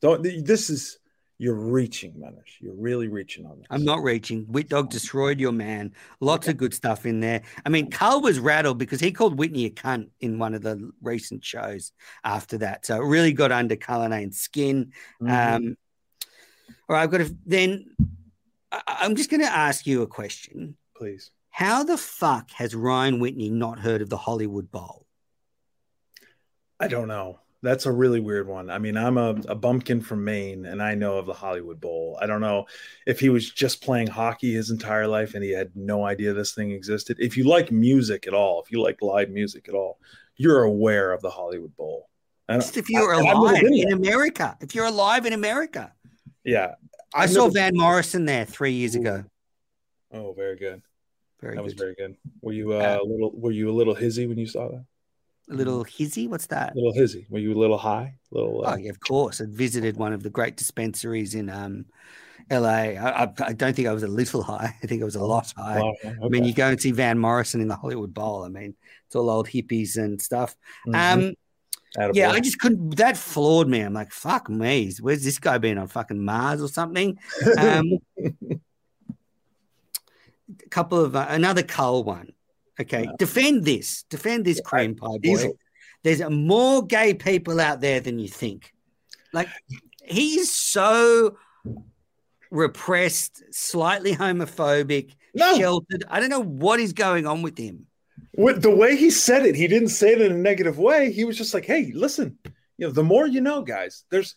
Don't this is you're reaching, Manners. You're really reaching on this. I'm not reaching. Wit Dog destroyed your man. Lots of good stuff in there. I mean, Carl was rattled because he called Whitney a cunt in one of the recent shows after that. So it really got under Cullinane's skin. Mhm. Um, all right, I've got to then. I, I'm just going to ask you a question. Please. How the fuck has Ryan Whitney not heard of the Hollywood Bowl? I don't know. That's a really weird one. I mean, I'm a, a bumpkin from Maine and I know of the Hollywood Bowl. I don't know if he was just playing hockey his entire life and he had no idea this thing existed. If you like music at all, if you like live music at all, you're aware of the Hollywood Bowl. Just if you're I- alive in. America, if you're alive in America. yeah. I I've saw Van Morrison there three years ago. Oh, very good. Very that was good. very good. Were you uh, a little were you a little hizzy when you saw that? A little hizzy. What's that? A little hizzy. Were you a little high? A little uh, Oh, yeah, of course. I visited one of the great dispensaries in um, LA. I, I, I don't think I was a little high. I think I was a lot high. wow, I mean, you go and see Van Morrison in the Hollywood Bowl. I mean, it's all old hippies and stuff. Mhm. Um, yeah, I just couldn't. That floored me. I'm like, fuck me. Where's this guy been on fucking Mars or something? Um, a couple of uh, another Cole one. Okay, Yeah. defend this. Defend this cream pie boy. Easily. There's more gay people out there than you think. Like he's so repressed, slightly homophobic, No. sheltered. I don't know what is going on with him. with the way he said it, he didn't say it in a negative way. He was just like, "Hey, listen, you know, the more you know, guys. There's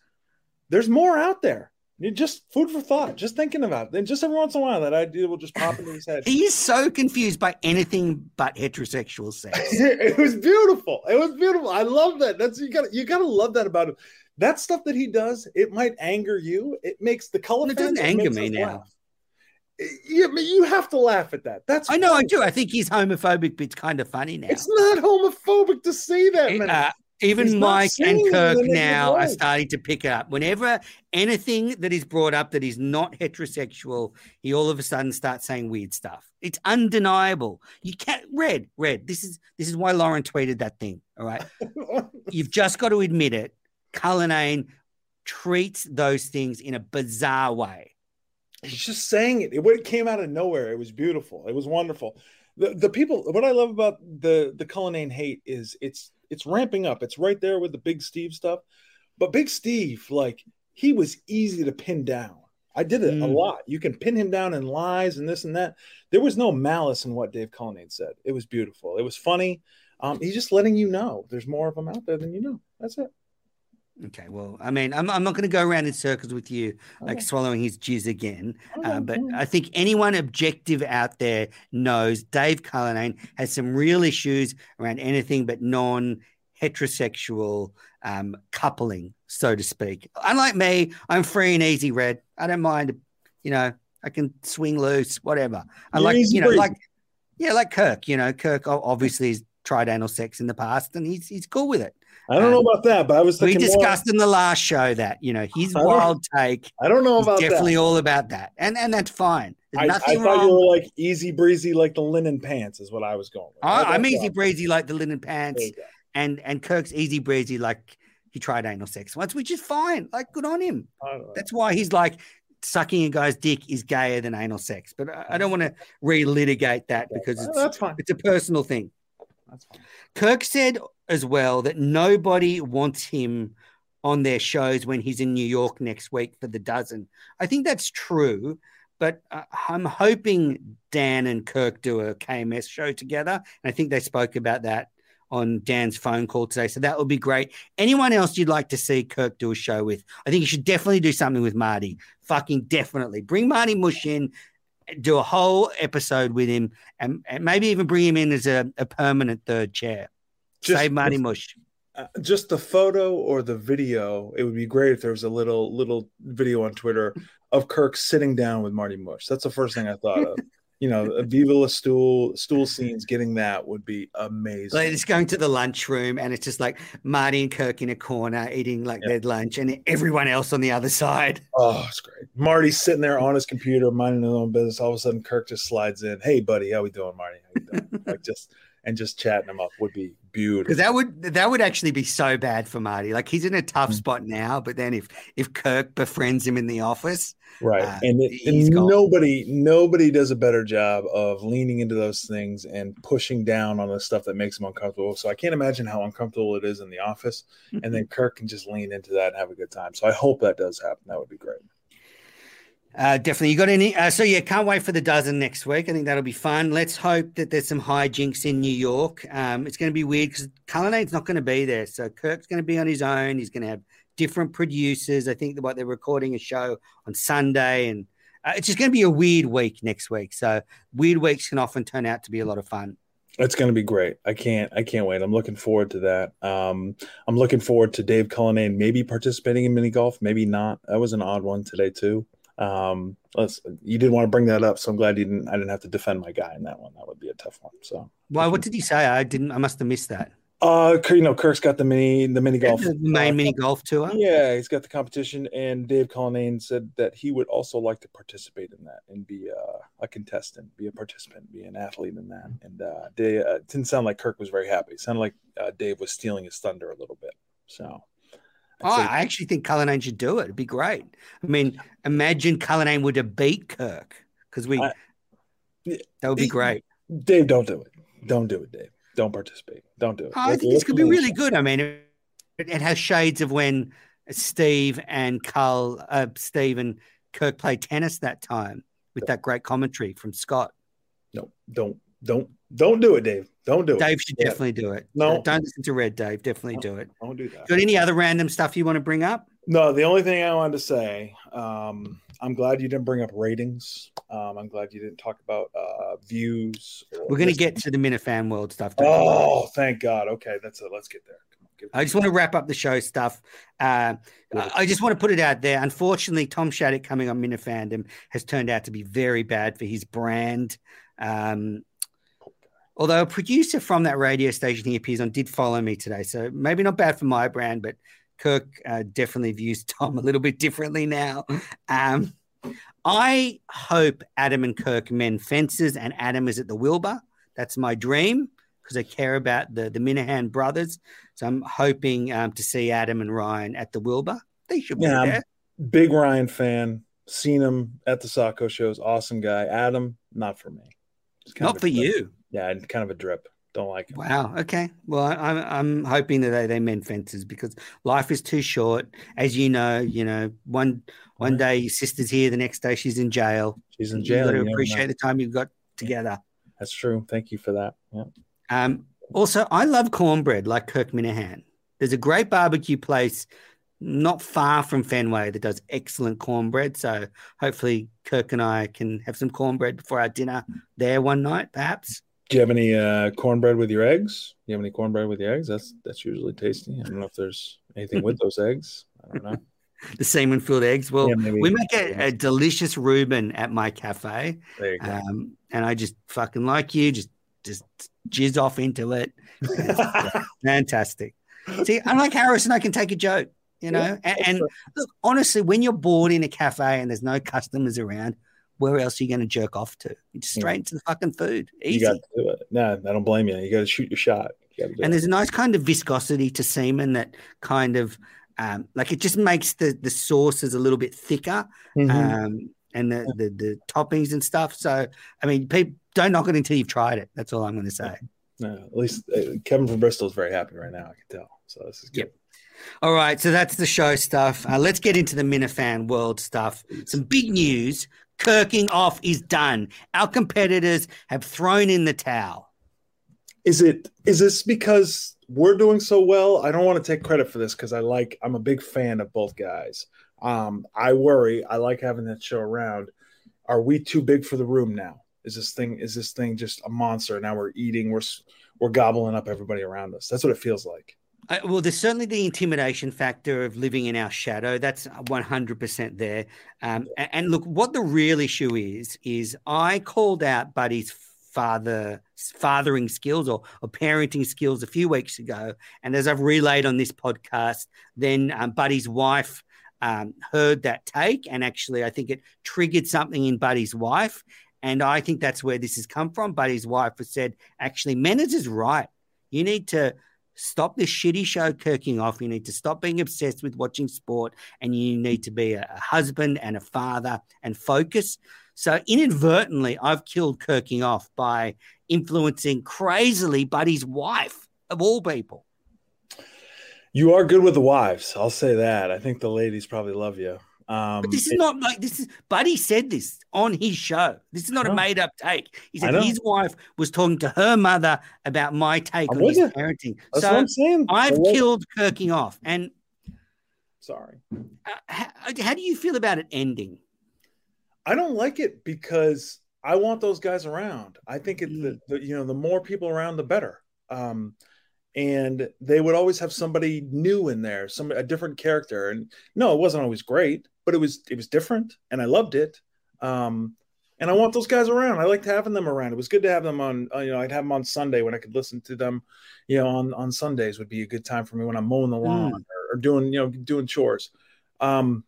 there's more out there. You just food for thought. Just thinking about it. And just every once in a while, that idea will just pop into his head. He is so confused by anything but heterosexual sex. it was beautiful. It was beautiful. I love that. That's you gotta. you got to love that about him. That stuff that he does, it might anger you. It makes the color. It doesn't fans, anger me now. laugh. Yeah, but you have to laugh at that. That's I know I do. I think he's homophobic, but it's kind of funny now. It's not homophobic to say that, man. Uh, even Mike and saying it in a Kirk now are starting to pick up. Whenever anything that is brought up that is not heterosexual, he all of a sudden starts saying weird stuff. It's undeniable. You can't red, red. This is this is why Lauren tweeted that thing. All right. You've just got to admit it. Cullinane treats those things in a bizarre way. He's just saying it. It it came out of nowhere. It was beautiful. It was wonderful. The the people. What I love about the the Cullinane hate is it's it's ramping up. It's right there with the Big Steve stuff. But Big Steve, like he was easy to pin down. I did it a Mm. lot. You can pin him down in lies and this and that. There was no malice in what Dave Cullinane said. It was beautiful. It was funny. Um, he's just letting you know there's more of them out there than you know. That's it. Okay, well, I mean, I'm, I'm not going to go around in circles with you, like Okay. swallowing his jizz again. Uh, but. I think anyone objective out there knows Dave Cullinane has some real issues around anything but non heterosexual um, coupling, so to speak. Unlike me, I'm free and easy, Red. I don't mind, you know, I can swing loose, whatever. I You're like, you know, breezy. like, yeah, like Kirk, you know, Kirk obviously has tried anal sex in the past and he's, he's cool with it. I don't know um, about that, but I was We more- discussed in the last show that, you know, his wild take I don't know about definitely that. all about that. And and that's fine. I, I thought wrong. you were like easy breezy, like the linen pants, is what I was going with. I, I'm so- easy breezy like the linen pants. and and Kirk's easy breezy, like he tried anal sex once, which is fine. Like, good on him. That's why he's like sucking a guy's dick is gayer than anal sex. But I, I don't want to relitigate that because it's it's a personal thing. That's fine. Kirk said as well that nobody wants him on their shows when he's in New York next week for the dozen. I think that's true, but uh, I'm hoping Dan and Kirk do a KMS show together. And I think they spoke about that on Dan's phone call today. So that would be great. Anyone else you'd like to see Kirk do a show with? I think you should definitely do something with Marty. Fucking definitely. Bring Marty Mush in, do a whole episode with him, and, and maybe even bring him in as a, a permanent third chair. Just- Mush. Uh, just the photo or the video. It would be great if there was a little little video on Twitter of Kirk sitting down with Marty Mush. That's the first thing I thought of. You know, a Viva La Stool stool scenes. Getting that would be amazing. Like it's going to the lunchroom and it's just like Marty and Kirk in a corner eating like Yeah. their lunch and everyone else on the other side. Oh, it's great. Marty's sitting there on his computer, minding his own business. All of a sudden, Kirk just slides in. Hey, buddy, how we doing, Marty? How you doing? like just and just chatting him up would be beautiful. Because that would that would actually be so bad for Marty. Like he's in a tough Mm. spot now, but then if if Kirk befriends him in the office, right. Uh, and, it, and nobody nobody does a better job of leaning into those things and pushing down on the stuff that makes them uncomfortable. So i can't imagine how uncomfortable it is in the office and then kirk can just lean into that and have a good time. So i hope that does happen. That would be great Uh, definitely. You got any? Uh, so yeah, can't wait for the dozen next week. I think that'll be fun. Let's hope that there's some hijinks in New York. Um, it's going to be weird because Cullinane's not going to be there. So Kirk's going to be on his own. He's going to have different producers. I think what they're recording a show on Sunday, and uh, it's just going to be a weird week next week. So weird weeks can often turn out to be a lot of fun. it's going to be great i can't i can't wait i'm looking forward to that um i'm looking forward to dave cullinane maybe participating in mini golf maybe not that was an odd one today too um let's you didn't want to bring that up so i'm glad you didn't i didn't have to defend my guy in that one that would be a tough one so Why? What did he say? I didn't. I must have missed that. Uh, you know, Kirk's got the mini, the mini golf, The main uh, mini golf tour. Yeah, he's got the competition, and Dave Cullinane said that he would also like to participate in that and be uh, a contestant, be a participant, be an athlete in that. And uh, Dave, uh, it didn't sound like Kirk was very happy. It sounded like uh, Dave was stealing his thunder a little bit. So, Oh, say- I actually think Cullinane should do it. It'd be great. I mean, imagine Cullinane would have beat Kirk because we I- that would be great. Dave, don't do it. Don't do it, Dave. Don't participate. Don't do it. I think this could be really good. I mean, it, it has shades of when Steve and Carl, uh, Steve and Kirk played tennis that time with that great commentary from Scott. No, don't, don't, don't do it, Dave. Don't do it. Dave should Yeah. definitely do it. No. Uh, don't listen to Red Dave. Definitely do it. Don't do that. Got any other random stuff you want to bring up? No, the only thing I wanted to say, um, I'm glad you didn't bring up ratings. Um, I'm glad you didn't talk about uh, views. We're going to get to the Minifan World stuff. don't. Oh, thank God. Okay, that's it. Let's get there. On, I just want to wrap up the show stuff. Uh, I I just want to put it out there. Unfortunately, Tom Shattuck coming on Minifandom has turned out to be very bad for his brand. Um, although a producer from that radio station he appears on did follow me today, so maybe not bad for my brand, but Kirk uh, definitely views Tom a little bit differently now. Um, I hope Adam and Kirk mend fences, and Adam is at the Wilbur. That's my dream because I care about the the Minihane brothers. So I'm hoping um, to see Adam and Ryan at the Wilbur. They should be Yeah, I'm- there. Big Ryan fan. Seen him at the Sacco shows. Awesome guy. Adam, not for me. Not for you. Yeah, and kind of a drip. Don't like it. Wow. Okay. Well, I'm I'm hoping that they, they mend fences because life is too short. As you know, you know one one day your sister's here, the next day she's in jail. She's in jail. Jail. got to appreciate the time you've got together. That's true. Thank you for that. Yeah. Um, also, I love cornbread like Kirk Minihane. There's a great barbecue place not far from Fenway that does excellent cornbread. So hopefully Kirk and I can have some cornbread before our dinner there one night, perhaps. Do you have any uh, cornbread with your eggs? Do you have any cornbread with your eggs? That's that's usually tasty. I don't know if there's anything with those eggs. I don't know. The semen filled eggs. Well, Yeah, we make a, a delicious Reuben at my cafe. There you go. Um, and I just fucking like you, just just jizz off into it. Fantastic. See, unlike Harrison, I can take a joke, you know. Yeah, and, and look, honestly, when you're bored in a cafe and there's no customers around, where else are you going to jerk off to? You just Yeah. straight into the fucking food. you Easy. got to do it. No, I don't blame you. You got to shoot your shot. Gotta and it. there's a nice kind of viscosity to semen that kind of um, like it just makes the the sauces a little bit thicker Mhm. um, and the, the the toppings and stuff. So I mean, people don't knock it until you've tried it. That's all I'm going to say. No, at least uh, Kevin from Bristol is very happy right now. I can tell. So this is good. Yep. All right, so that's the show stuff. Uh, let's get into the Minifan world stuff. Some big news: Kirking off is done. Our competitors have thrown in the towel. Is it is this because we're doing so well? I don't want to take credit for this because I like I'm a big fan of both guys. Um, I worry. I like having that show around. Are we too big for the room now? Is this thing is this thing just a monster? Now we're eating. We're we're gobbling up everybody around us. That's what it feels like. Well, there's certainly the intimidation factor of living in our shadow. That's 100% there. Um, and, look, what the real issue is, is I called out Buddy's father fathering skills or, or parenting skills a few weeks ago. And as I've relayed on this podcast, then um, Buddy's wife um, heard that take. And actually, I think it triggered something in Buddy's wife. And I think that's where this has come from. Buddy's wife has said, actually, Menace is right. You need to stop this shitty show kirking off. You need to stop being obsessed with watching sport and you need to be a, a husband and a father and focus. So, inadvertently, I've killed kirking off by influencing crazily Buddy's wife, of all people. You are good with the wives. I'll say that. I think the ladies probably love you. Um, But this is not like this is Buddy said this on his show. This is not a made up take. He said his wife was talking to her mother about my take I'm on his parenting. that's so what I'm saying. I've la- killed kirking off. And Sorry. uh, how, how do you feel about it ending? I don't like it because I want those guys around. I think it, the, the you know the more people around, the better. Um, and they would always have somebody new in there, some a different character. And no, it wasn't always great, but it was it was different, and I loved it. Um, and I want those guys around. I liked having them around. It was good to have them on. Uh, you know, I'd have them on Sunday when I could listen to them. You know, on on Sundays would be a good time for me when I'm mowing the lawn or, or doing you know doing chores. Um,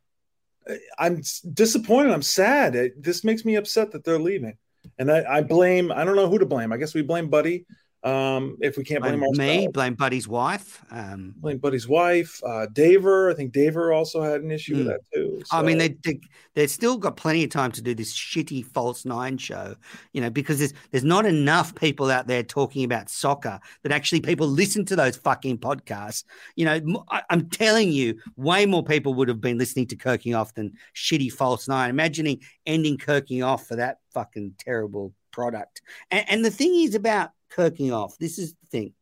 I'm disappointed. I'm sad. It, this makes me upset that they're leaving, and I, I blame. I don't know who to blame. I guess we blame Buddy. Um, if we can't blame, Blame me, blame Buddy's wife. Um, blame Buddy's wife, uh, Daver. I think Daver also had an issue with Mm. that too. I mean, they, they they've still got plenty of time to do this shitty false nine show, you know, because there's there's not enough people out there talking about soccer that actually people listen to those fucking podcasts. You know, I, am telling you, way more people would have been listening to Kirking Off than shitty false nine. Imagining ending Kirking Off for that fucking terrible product. And, and the thing is about Kirking Off, this is the thing.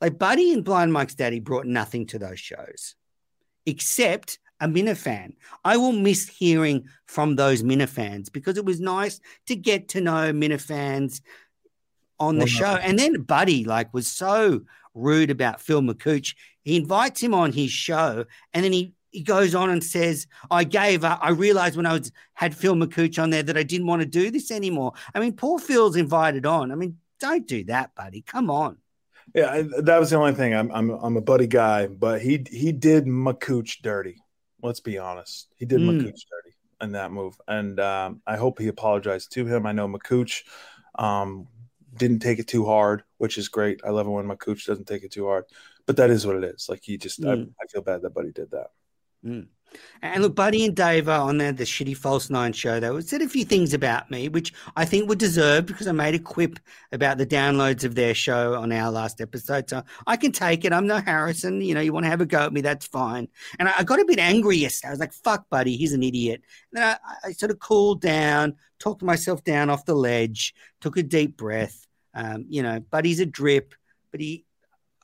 Like Buddy and Blind Mike's Daddy brought nothing to those shows, except a Minifan. I will miss hearing from those Minifans because it was nice to get to know Minifans on the show. And then Buddy like was so rude about Phil McCooch. He invites him on his show and then he he goes on and says, I gave up. I realized when I was had Phil McCooch on there that I didn't want to do this anymore. I mean, poor Phil's invited on. I mean, don't do that, buddy. Come on. Yeah, I- that was the only thing. I'm I'm I'm a buddy guy, but he he did McCooch dirty. Let's be honest. He did Mm. McCooch dirty in that move, and um, I hope he apologized to him. I know McCooch um, didn't take it too hard, which is great. I love it when McCooch doesn't take it too hard, but that is what it is. Like he just, Mm. I, I feel bad that Buddy did that. And look, Buddy and Dave are on there, the shitty False Nine show, they said a few things about me, which I think were deserved because I made a quip about the downloads of their show on our last episode. So I can take it. I'm no Harrison. You know, you want to have a go at me, that's fine. And I, I got a bit angry yesterday. I was like, fuck, Buddy, he's an idiot. And then I, I sort of cooled down, talked myself down off the ledge, took a deep breath. Um, you know, Buddy's a drip, but he,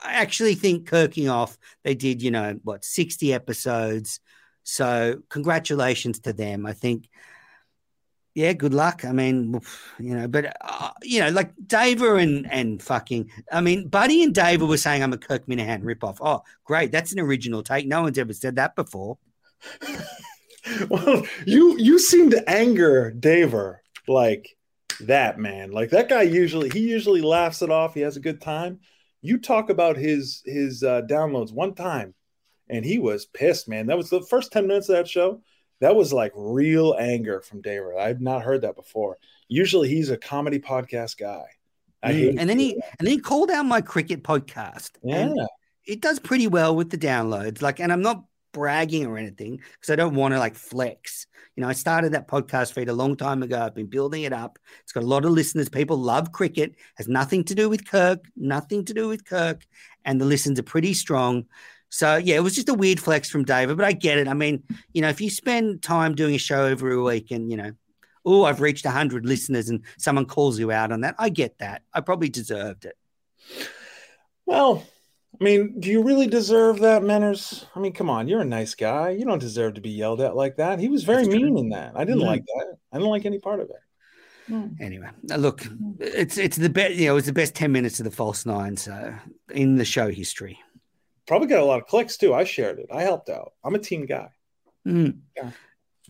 I actually think kirking off, they did, you know, what, 60 episodes. So congratulations to them. I think, yeah, good luck. I mean, you know, but uh, you know, like Daver and and fucking, I mean, Buddy and Daver were saying I'm a Kirk Minihane ripoff. Oh, great, that's an original take. No one's ever said that before. well, you you seem to anger Daver like that, man. Like that guy usually he usually laughs it off. He has a good time. You talk about his his uh, downloads one time, and he was pissed, man. That was the first ten minutes of that show. That was like real anger from David. I've not heard that before. Usually he's a comedy podcast guy, I Mm, hate and then he and then he called out my cricket podcast. yeah. And it does pretty well with the downloads. Like, and I'm not bragging or anything because I don't want to like flex. You know, I started that podcast feed a long time ago. I've been building it up. It's got a lot of listeners. People love cricket. Has nothing to do with Kirk. Nothing to do with Kirk. And the listens are pretty strong. So yeah, it was just a weird flex from David, but I get it. I mean, you know, if you spend time doing a show every week and you know, oh, I've reached hundred listeners and someone calls you out on that, I get that. I probably deserved it. Well, I mean, do you really deserve that, Manners? I mean, come on, you're a nice guy. You don't deserve to be yelled at like that. He was very That's true. mean in that. I didn't Mm. like that. I didn't like any part of it. Anyway, uh, look, it's it's the best. You know, it's the best ten minutes of the false nine. So in the show history. Probably got a lot of clicks too. I shared it. I helped out. I'm a team guy. Mm. Yeah.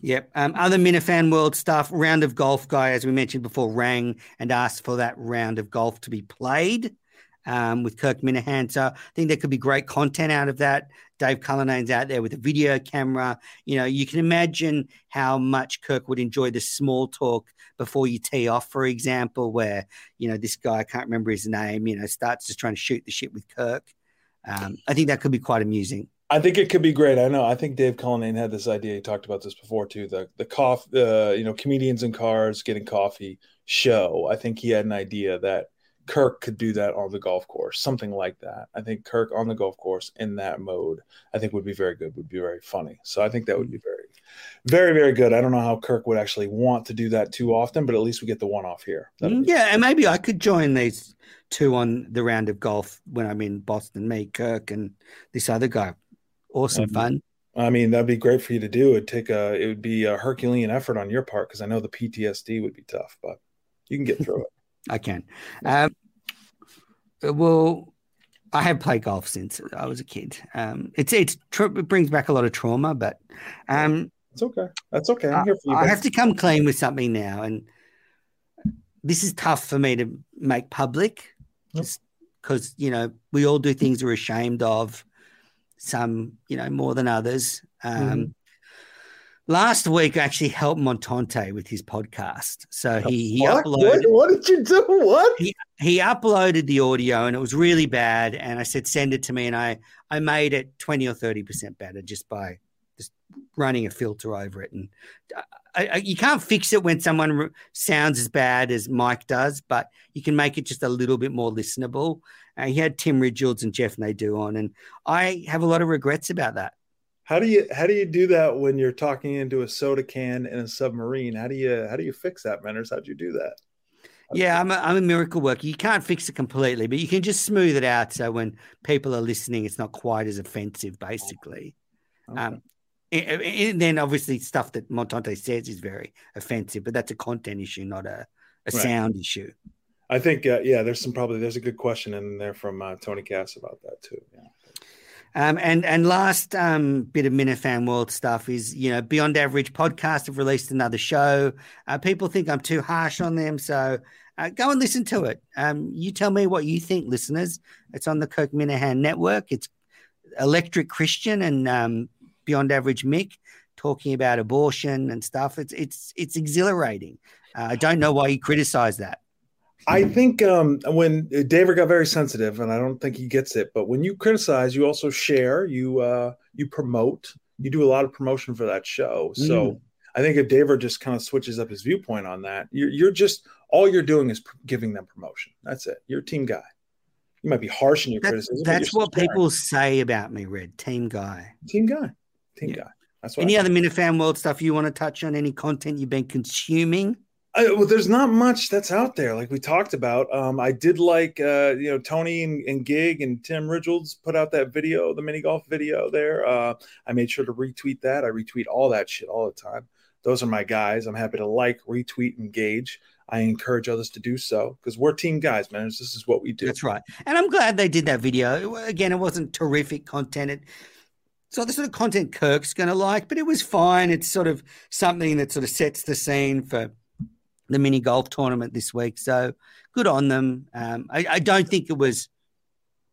Yep. Um, other Minifan World stuff. Round of golf guy, as we mentioned before, rang and asked for that round of golf to be played um, with Kirk Minihane. So I think there could be great content out of that. Dave Cullinane's out there with a video camera. You know, you can imagine how much Kirk would enjoy the small talk before you tee off, for example, where, you know, this guy, I can't remember his name, you know, starts just trying to shoot the shit with Kirk. Um, I think that could be quite amusing. I think it could be great. I know. I think Dave Cullinane had this idea. He talked about this before too. The the coffee, uh, you know, comedians in cars getting coffee show. I think he had an idea that Kirk could do that on the golf course, something like that. I think Kirk on the golf course in that mode, I think would be very good. Would be very funny. So I think that would be very, very, very good. I don't know how Kirk would actually want to do that too often, but at least we get the one off here. That'll Yeah, and maybe I could join these two on the round of golf when I'm in Boston. Me, Kirk, and this other guy. Awesome Mhm. fun. I mean, that'd be great for you to do. It'd take a, it would be a Herculean effort on your part because I know the PTSD would be tough, but you can get through it. I can. Um, well, I have played golf since I was a kid. Um, it's it's it brings back a lot of trauma, but um, It's okay. That's okay. I'm here for you. I have to come clean with something now, and this is tough for me to make public, Yep. just because you know we all do things we're ashamed of, some you know more than others. Um, Mhm. Last week, I actually helped Montante with his podcast, so he he what? uploaded What? What did you do? What? he he uploaded the audio and it was really bad and i said send it to me and i i made it 20 or 30 percent better just by just running a filter over it and I, I, you can't fix it when someone sounds as bad as mike does but you can make it just a little bit more listenable uh, he had tim ridgefields and jeff nadeau on and i have a lot of regrets about that How do you how do you do that when you're talking into a soda can in a submarine? How do you how do you fix that, Manners? How'd you do that? Yeah, I'm a, I'm a miracle worker. You can't fix it completely, but you can just smooth it out so when people are listening, it's not quite as offensive, basically. Okay. Um, and, and then obviously stuff that Montante says is very offensive, but that's a content issue, not a, a Right. sound issue. I think uh, yeah, there's some probably there's a good question in there from uh, Tony Cass about that too. Yeah. Um, and and last um, bit of Minifan World stuff is you know Beyond Average podcast have released another show. Uh, people think I'm too harsh on them, so uh, go and listen to it. Um, you tell me what you think, listeners. It's on the Kirk Minihane Network. It's Electric Christian and um, Beyond Average Mick talking about abortion and stuff. It's it's it's exhilarating. Uh, I don't know why you criticize that. I think um, when David got very sensitive, and I don't think he gets it, but when you criticize, you also share, you uh, you promote, you do a lot of promotion for that show. So Mm. I think if David just kind of switches up his viewpoint on that, you're, you're just all you're doing is pr- giving them promotion. That's it. You're a team guy. You might be harsh in your That's, criticism. that's what people say about me, Red Team Guy. team guy, team Yeah. guy. That's what Any I other Minifan World stuff you want to touch on? Any content you've been consuming? I, well, there's not much that's out there, like we talked about. Um, I did like, uh, you know, Tony and, and Gig and Tim Ridgeolds put out that video, the mini golf video there. Uh, I made sure to retweet that. I retweet all that shit all the time. Those are my guys. I'm happy to like, retweet, engage. I encourage others to do so because we're team guys, man. This is what we do. That's right. And I'm glad they did that video. Again, it wasn't terrific content. It, it's not the sort of content Kirk's going to like, but it was fine. It's sort of something that sort of sets the scene for the mini golf tournament this week. So good on them. Um, I, I don't think it was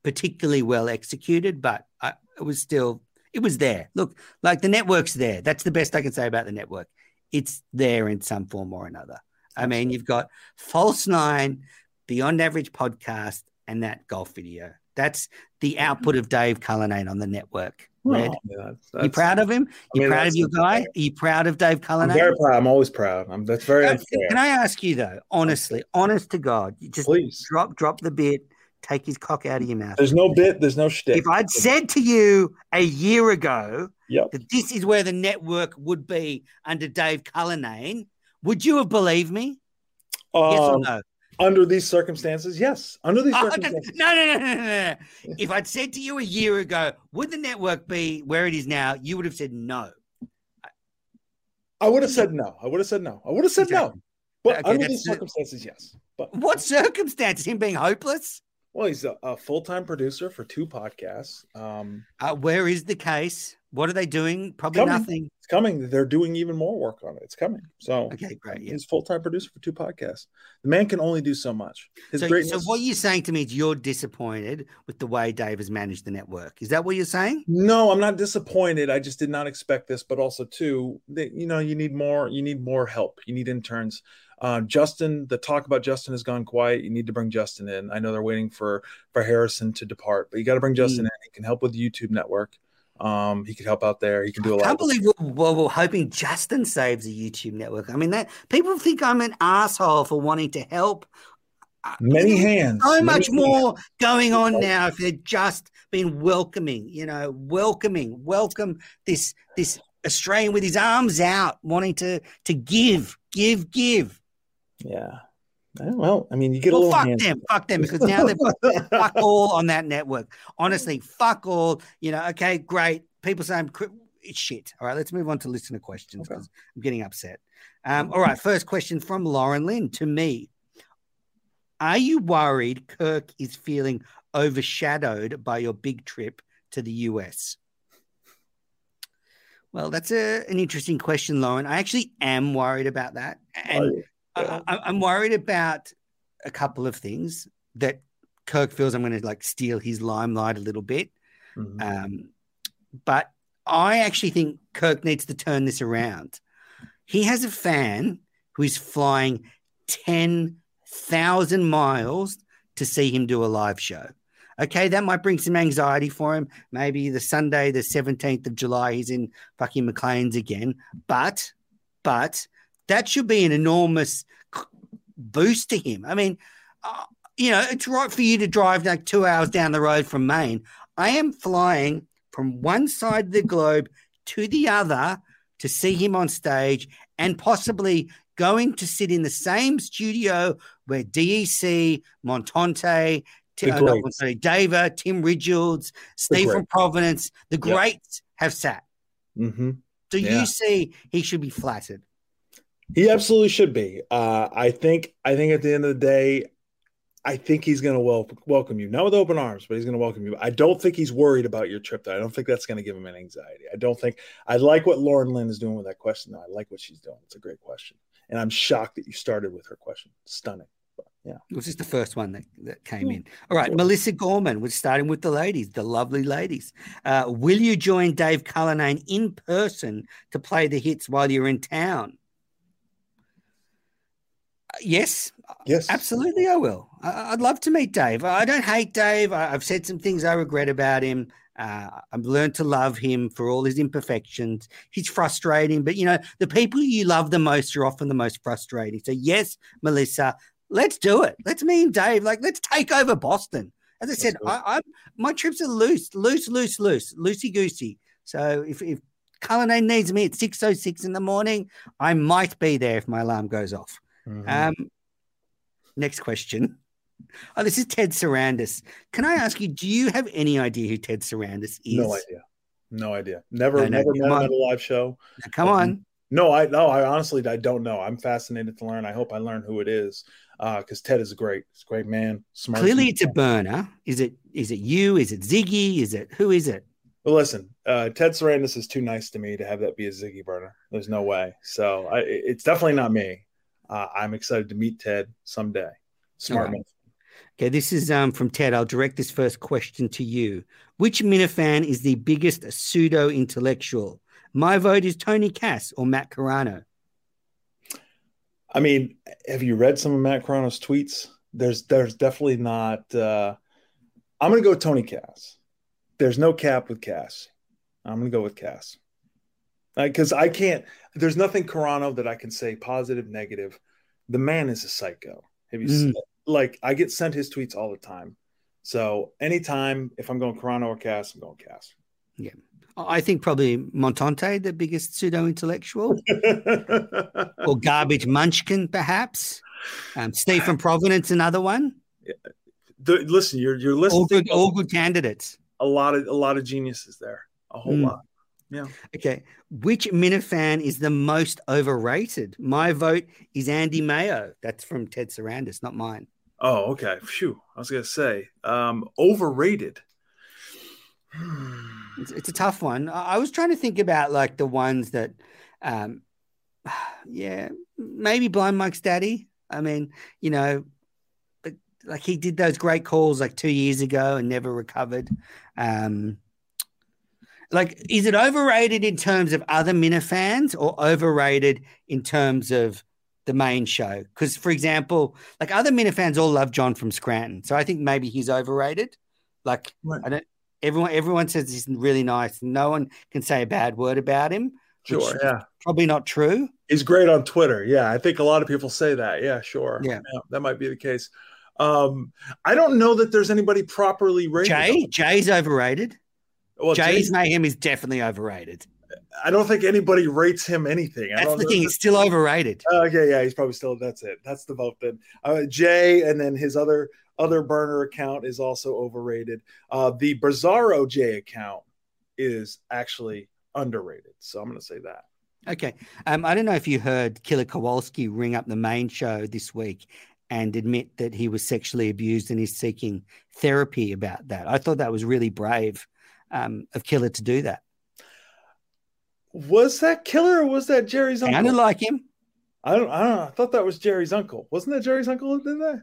particularly well executed, but I, it was still, it was there. Look, like the network's there. That's the best I can say about the network. It's there in some form or another. I mean, you've got False Nine, Beyond Average podcast, and that golf video. That's the output of Dave Cullinane on the network. Red. Oh, yeah, that's- you that's- proud of him? You mean, proud of your guy? Are you proud of Dave I'm very proud. I'm always proud. I'm, that's very unfair. Can I ask you though, honestly, honest to God, you just Please. drop drop the bit, take his cock out of your mouth. There's no bit. There's no shtick. If I'd said to you a year ago Yep. that this is where the network would be under Dave Cullinane, would you have believed me? yes or Um, no? Under these circumstances, yes. Under these Oh, circumstances, no, no, no, no, no, no. If I'd said to you a year ago, would the network be where it is now? You would have said no. I would have said no. I would have said no. I would have said no. But Okay, under these circumstances, yes. But What circumstances? Him being hopeless? well, he's a, a full-time producer for two podcasts. Um, Uh, where is the case? What are they doing? Probably Coming. nothing. it's coming. They're doing even more work on it. It's coming. So Okay, great. Yeah. he's full-time producer for two podcasts. The man can only do so much. His So, greatness. so what you're saying to me is you're disappointed with the way Dave has managed the network. Is that what you're saying? No, I'm not disappointed. I just did not expect this, but also too, that you know, you need more. You need more help. You need interns. Uh, Justin, the talk about Justin has gone quiet. You need to bring Justin in. I know they're waiting for for Harrison to depart, but you got to bring Justin in. He can help with the YouTube network. Um, he could help out there. He can do a lot. I can't believe we're, we're, we're hoping Justin saves the YouTube network. I mean, that people think I'm an asshole for wanting to help. Uh, Many there's hands. So many much hands. more going on now if they'd just been welcoming, you know, welcoming, welcome this this Australian with his arms out, wanting to to give, give, give. Yeah. Eh, Well, I mean, you get a little. fuck them, fuck them, because now they've got fuck all on that network. Honestly, fuck all. You know, okay, great. People say I'm cri- it's shit. All right, let's move on to listener questions Okay. because I'm getting upset. Um, all right, first question from Lauren Lynn to me. Are you worried Kirk is feeling overshadowed by your big trip to the US? Well, that's a, an interesting question, Lauren. I actually am worried about that. And I, I- I'm worried about a couple of things that Kirk feels I'm going to like steal his limelight a little bit. Mhm. Um, but I actually think Kirk needs to turn this around. He has a fan who is flying 10,000 miles to see him do a live show. Okay, that might bring some anxiety for him. Maybe the Sunday, the 17th of July, he's in fucking McLean's again. But, but that should be an enormous boost to him. I mean, uh, you know, it's right for you to drive like two hours down the road from Maine. I am flying from one side of the globe to the other to see him on stage and possibly going to sit in the same studio where Deke, Montante, T- uh, not greats. Dava, Tim Ridgefields, Steve from. Providence, the greats have sat. Mhm. Do Yeah. you see he should be flattered? He absolutely should be. Uh, I think. I think at the end of the day, I think he's going to wel- welcome you, not with open arms, but he's going to welcome you. I don't think he's worried about your trip. There, I don't think that's going to give him an anxiety. I don't think. I like what Lauren Lynn is doing with that question. Though. I like what she's doing. It's a great question, and I'm shocked that you started with her question. Stunning. But, yeah. It was just the first one that, that came Yeah. in. All right, Sure. Melissa Gorman. We're starting with the ladies, the lovely ladies. Uh, will you join Dave Cullinane in person to play the hits while you're in town? Yes, Yes. absolutely. I will. I, I'd love to meet Dave. I don't hate Dave. I, I've said some things I regret about him. Uh, I've learned to love him for all his imperfections. He's frustrating, but you know, the people you love the most are often the most frustrating. So, yes, Melissa, let's do it. Let's me and Dave, like, let's take over Boston. As I said. I, I my trips are loose, loose, loose, loose, loosey goosey. So if if Cullinane needs me at six oh six in the morning, I might be there if my alarm goes off. Mhm. Um, next question. Oh, this is Ted Sarandis. Can I ask you, do you have any idea who Ted Sarandis is? no idea. No idea. Never, No, no, never met him at a live show. Now, Come on. No, I no, I honestly I don't know. I'm fascinated to learn. I hope I learn who it is. Uh, because Ted is great. He's a great man, smart. Clearly, it's a burner. Is it? Is it you? Is it Ziggy? Is it who is it? Well, listen, uh, Ted Sarandis is too nice to me to have that be a Ziggy burner. There's no way. So I, it's definitely not me. Uh, I'm excited to meet Ted someday. Smart right. man. Okay, this is um, from Ted. I'll direct this first question to you. Which Minifan is the biggest pseudo intellectual? My vote is Tony Cass or Matt Carano. I mean, have you read some of Matt Carano's tweets? There's there's definitely not. Uh, I'm gonna go with Tony Cass. There's no cap with Cass. I'm gonna go with Cass. Because I can't. There's nothing Carrano that I can say positive, negative. The man is a psycho. Have you Mm. seen, like I get sent his tweets all the time. So anytime if I'm going Carrano or Cass, I'm going Cass. Yeah, I think probably Montante, the biggest pseudo intellectual, or Garbage Munchkin, perhaps. Um, Steve from Providence, another one. The- listen, you're you're All listening good, all good candidates. a lot of a lot of geniuses there. A whole Mm. lot. Okay. Which Minifan is the most overrated? My vote is Andy Mayo. That's from Ted Sarandis, not mine. Oh, okay. Phew. I was gonna say um, overrated. It's, it's a tough one. I, I was trying to think about like the ones that, um, yeah, maybe Blind Mike's daddy. I mean, you know, but like he did those great calls like two years ago and never recovered. Um, like, is it overrated in terms of other Minifans or overrated in terms of the main show? Because, for example, like other Minifans all love John from Scranton, so I think maybe he's overrated. Like, Right. I don't. Everyone, everyone says he's really nice. No one can say a bad word about him. Sure. Yeah. probably not true. He's great on Twitter. Yeah, I think a lot of people say that. Yeah, sure. Yeah. that might be the case. Um, I don't know that there's anybody properly rated. Jay, Jay's overrated. Well, Jay's Jay, mayhem is definitely overrated. I don't think anybody rates him anything. I That's don't the thing; it's still overrated. Oh, okay, yeah, he's probably still. That's it. That's the vote then. Uh, Jay, and then his other other burner account is also overrated. Uh, the Bizarro Jay account is actually underrated. So I'm going to say that. Okay. Um, I don't know if you heard Killer Kowalski ring up the main show this week and admit that he was sexually abused and he's seeking therapy about that. I thought that was really brave um, of Killer to do that. Was that Killer or was that Gerry's uncle? Sounded like him. I don't. I don't know. I thought that was Gerry's uncle. Wasn't that Gerry's uncle did that?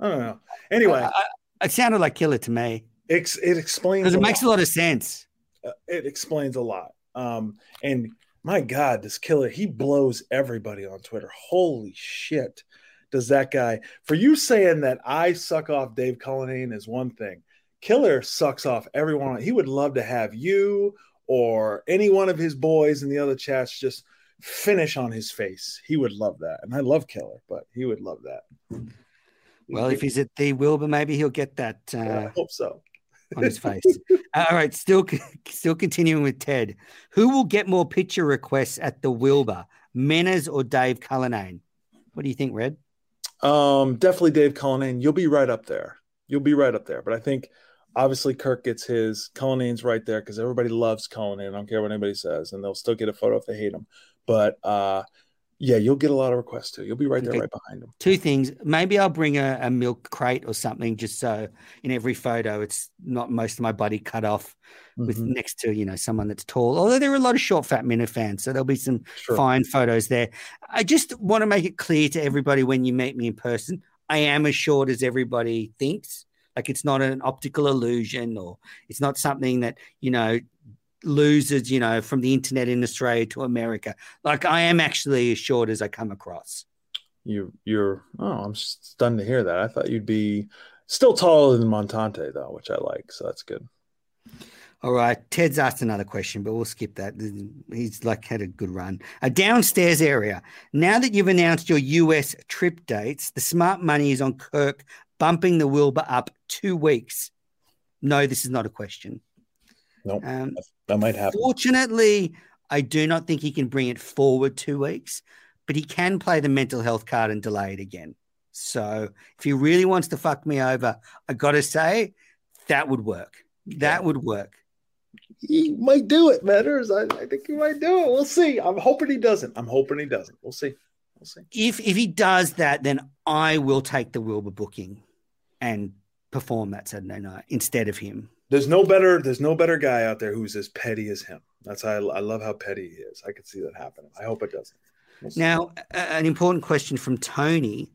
I don't know. Anyway, I- I- it sounded like Killer to me it's, it explains because it a makes a lot. lot of sense. Uh, it explains a lot. Um, and my God, this killer, he blows everybody on Twitter. Holy shit, does that guy? For you saying that I suck off Dave Cullinane is one thing. Killer sucks off everyone. He would love to have you or any one of his boys in the other chats just finish on his face. He would love that. And I love Killer, but he would love that. Well, if he's at the Wilbur, maybe he'll get that uh, I hope so. on his face. All right, still still continuing with Ted. Who will get more picture requests at the Wilbur, Menners or Dave Cullinane? What do you think, Red? Um, definitely Dave Cullinane. You'll be right up there. You'll be right up there. But I think obviously Kirk gets his. Cullinane's right there because everybody loves Cullinane. I don't care what anybody says, and they'll still get a photo if they hate him. But uh, yeah, you'll get a lot of requests too. You'll be right there, Okay. right behind them. Two things. Maybe I'll bring a, a milk crate or something, just so in every photo it's not most of my body cut off with Mhm. next to you know someone that's tall. Although there are a lot of short, fat Minifans, so there'll be some Sure. fine photos there. I just want to make it clear to everybody when you meet me in person, I am as short as everybody thinks. Like it's not an optical illusion or it's not something that, you know, loses, you know, from the internet in Australia to America. Like I am actually as short as I come across. You, you're. Oh, I'm stunned to hear that. I thought you'd be still taller than Montante though, which I like. So that's good. All right. Ted's asked another question, but we'll skip that. He's like had a good run. A downstairs area. Now that you've announced your US trip dates, the smart money is on Kirk bumping the Wilbur up two weeks. No, this is not a question. Nope. Um, That might happen. fortunately, I do not think he can bring it forward two weeks, but he can play the mental health card and delay it again. So if he really wants to fuck me over, I got to say that would work. That would work. He might do it, Matters. I, I think he might do it. We'll see. I'm hoping he doesn't. I'm hoping he doesn't. We'll see. We'll see. if if he does that, then I will take the Wilbur booking and perform that Saturday night instead of him. There's no better. There's no better guy out there who's as petty as him. That's how I, I love how petty he is. I could see that happening. I hope it doesn't. We'll. Now, a- an important question from Tony.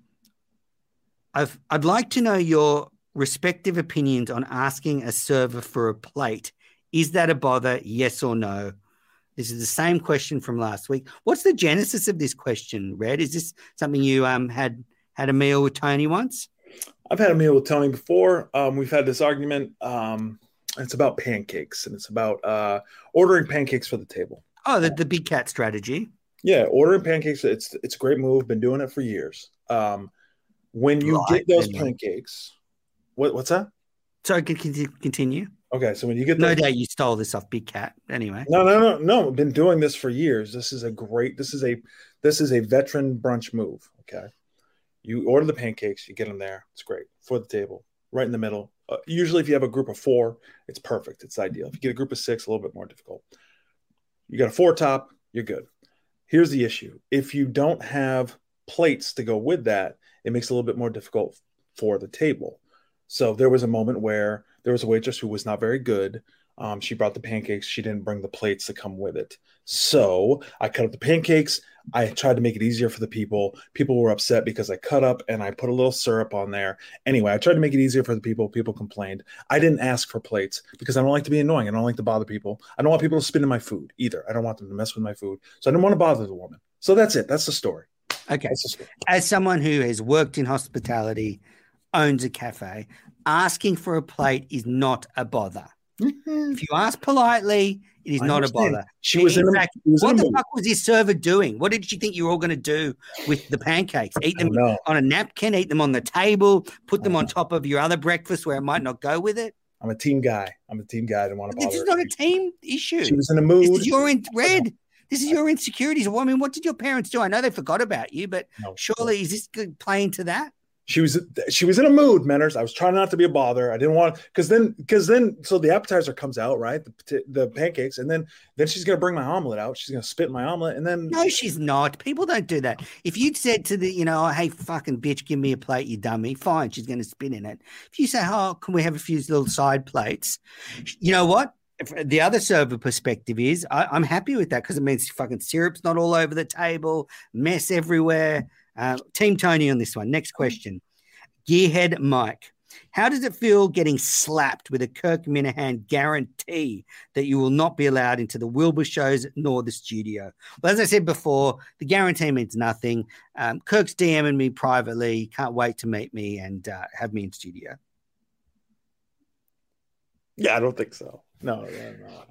I've I'd like to know your respective opinions on asking a server for a plate. Is that a bother? Yes or no? This is the same question from last week. What's the genesis of this question, Red? Is this something you um had had a meal with Tony once? I've had a meal with Tony before. Um, we've had this argument. Um, it's about pancakes and it's about uh, ordering pancakes for the table. Oh, the, the big cat strategy. Yeah, ordering pancakes. It's it's a great move. Been doing it for years. Um, when you Right, get those pancakes, what what's that? So can can- continue. Okay, so when you get No those, doubt you stole this off Big Cat. Anyway, no, no, no, no. I've been doing this for years. This is a great. This is a this is a veteran brunch move. Okay, you order the pancakes, you get them there. It's great for the table, right in the middle. Uh, usually, if you have a group of four, it's perfect. It's ideal. If you get a group of six, a little bit more difficult. You got a four top, you're good. Here's the issue: if you don't have plates to go with that, it makes it a little bit more difficult for the table. So there was a moment where there was a waitress who was not very good. Um, she brought the pancakes. She didn't bring the plates to come with it. So I cut up the pancakes. I tried to make it easier for the people. People were upset because I cut up and I put a little syrup on there. Anyway, I tried to make it easier for the people. People complained. I didn't ask for plates because I don't like to be annoying. I don't like to bother people. I don't want people to spit in my food either. I don't want them to mess with my food. So I didn't want to bother the woman. So that's it. That's the story. okay. The story. As someone who has worked in hospitality, owns a cafe, asking for a plate is not a bother. Mm-hmm. If you ask politely, it is I not a bother. She was in In fact, was What a the fuck was this server doing? What did she think you were all going to do with the pancakes? Eat them on a napkin, eat them on the table, put them on top of your other breakfast where it might not go with it? I'm a team guy. I'm a team guy. I didn't want to This is not a team issue. She was in a mood. This is your in- red. This is your insecurities. I mean, what did your parents do? I know they forgot about you, but No. surely is this playing to that? She was she was in a mood Menners. i was trying not to be a bother i didn't want because then because then so the appetizer comes out right the, the pancakes and then then she's gonna bring my omelet out she's gonna spit my omelet and then No, she's not. People don't do that. If you'd said to the, you know, hey, fucking bitch, give me a plate, you dummy, fine, she's to spit in it. If you say, oh, can we have a few little side plates? You know what? The other server perspective is, I, I'm happy with that because it means fucking syrup's not all over the table, mess everywhere. Uh, Team Tony on this one. Next question. Gearhead Mike. How does it feel getting slapped with a Kirk Minihane guarantee that you will not be allowed into the Wilbur shows nor the studio? Well, as I said before, the guarantee means nothing. Um, Kirk's DMing me privately. Can't wait to meet me and uh, have me in studio. yeah i don't think so no, no, no.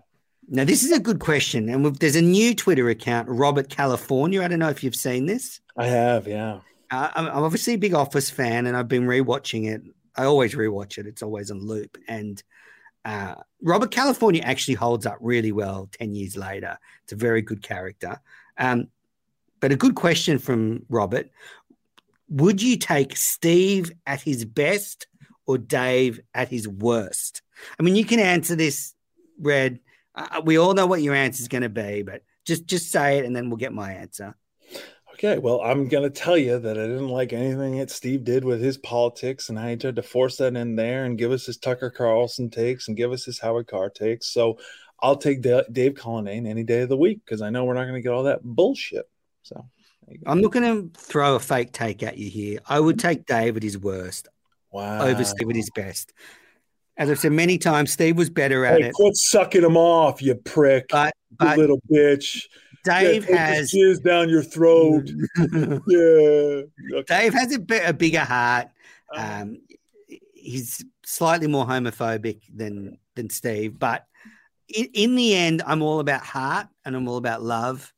Now, this is a good question. And we've, there's a new Twitter account, Robert California. I don't know if you've seen this. i have yeah Uh, I'm, I'm obviously a big Office fan, and I've been rewatching it. I always rewatch it; it's always on loop. And uh, Robert California actually holds up really well ten years later. It's a very good character. Um, but a good question from Robert: Would you take Steve at his best or Dave at his worst? I mean, you can answer this, Red. Uh, we all know what your answer is going to be, but just just say it, and then we'll get my answer. okay well i'm gonna tell you that i didn't like anything that steve did with his politics and how he tried to force that in there and give us his tucker carlson takes and give us his howard carr takes so i'll take Da- dave cullinane any day of the week because i know we're not going to get all that bullshit so there you go. I'm not going to throw a fake take at you here. I would take Dave at his worst wow over Steve at his best. As I've said many times, Steve was better at Hey, it, quit sucking him off, you prick, but you little bitch. Dave yeah, has jizz down your throat. yeah. Okay. Dave has a, bit, a bigger heart. Um, he's slightly more homophobic than than Steve, but in, in the end, I'm all about heart and I'm all about love.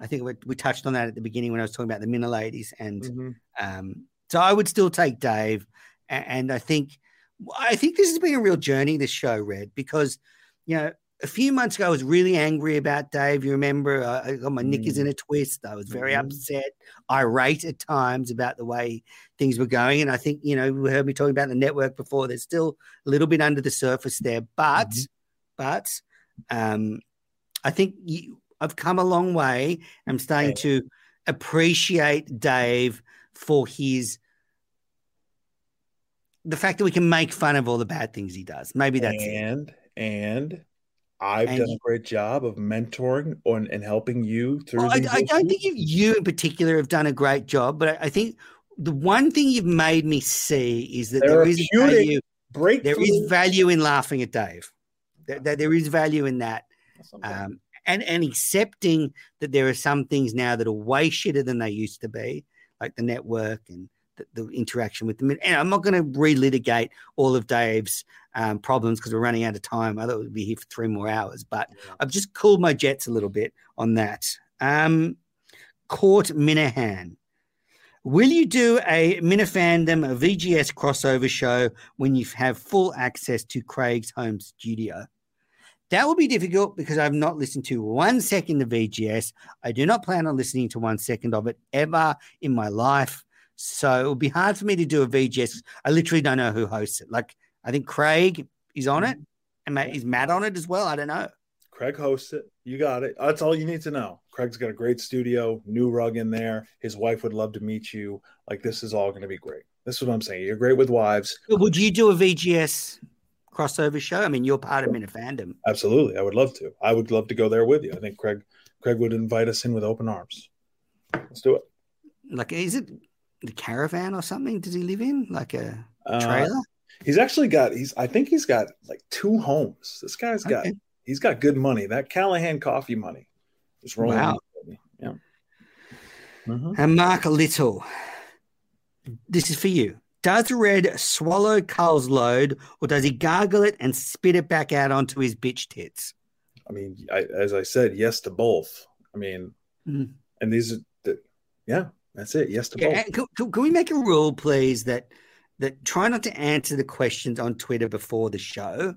I think we, we touched on that at the beginning when I was talking about the Minna ladies, and Mhm. Um, so I would still take Dave, A- and I think I think this has been a real journey. This show, Red, because you know a few months ago I was really angry about Dave. You remember I got my knickers in a twist. I was very Mhm. upset, irate at times about the way things were going, and I think you know you heard me talking about the network before. There's still a little bit under the surface there, but but um, I think you, I've come a long way. I'm starting Okay. to appreciate Dave for his the fact that we can make fun of all the bad things he does. Maybe that's it. and and I've And done a great job of mentoring on and helping you through. Well, I, these I don't think you, you in particular have done a great job, but I, I think the one thing you've made me see is that there is value. There is value in laughing at Dave. There, there- there is value in that. That's what I'm saying. um, and and accepting that there are some things now that are way shitter than they used to be, like the network and the, the interaction with them. And I'm not going to relitigate all of Dave's um, problems because we're running out of time. I thought we'd be here for three more hours, but I've just cooled my jets a little bit on that. Um, Court Minihane. Will you do a Minifandom a VGS crossover show when you have full access to Craig's home studio? That will be difficult because I've not listened to one second of VGS. I do not plan on listening to one second of it ever in my life. So it would be hard for me to do a VGS. I literally don't know who hosts it. Like, I think Craig is on it. And is Matt on it as well? I don't know. Craig hosts it. You got it. That's all you need to know. Craig's got a great studio, new rug in there. His wife would love to meet you. Like this is all going to be great. This is what I'm saying. You're great with wives. Would you do a VGS crossover show? I mean, you're part of Minifandom. Absolutely, I would love to. I would love to go there with you. I think Craig Craig would invite us in with open arms. Let's do it. Like, is it the caravan or something? Does he live in like a uh, trailer? Uh, he's actually got. He's. I think he's got like two homes. This guy's got. Okay he's got good money. That Callahan coffee money is rolling. Wow. Yeah. Mm-hmm. And Mark Little, this is for you. Does Red swallow Cull's load, or does he gargle it and spit it back out onto his bitch tits? I mean, I, as I said, yes to both. I mean, mm. and these are, the, yeah, that's it. Yes to yeah, both. Can, can we make a rule, please, that that try not to answer the questions on Twitter before the show?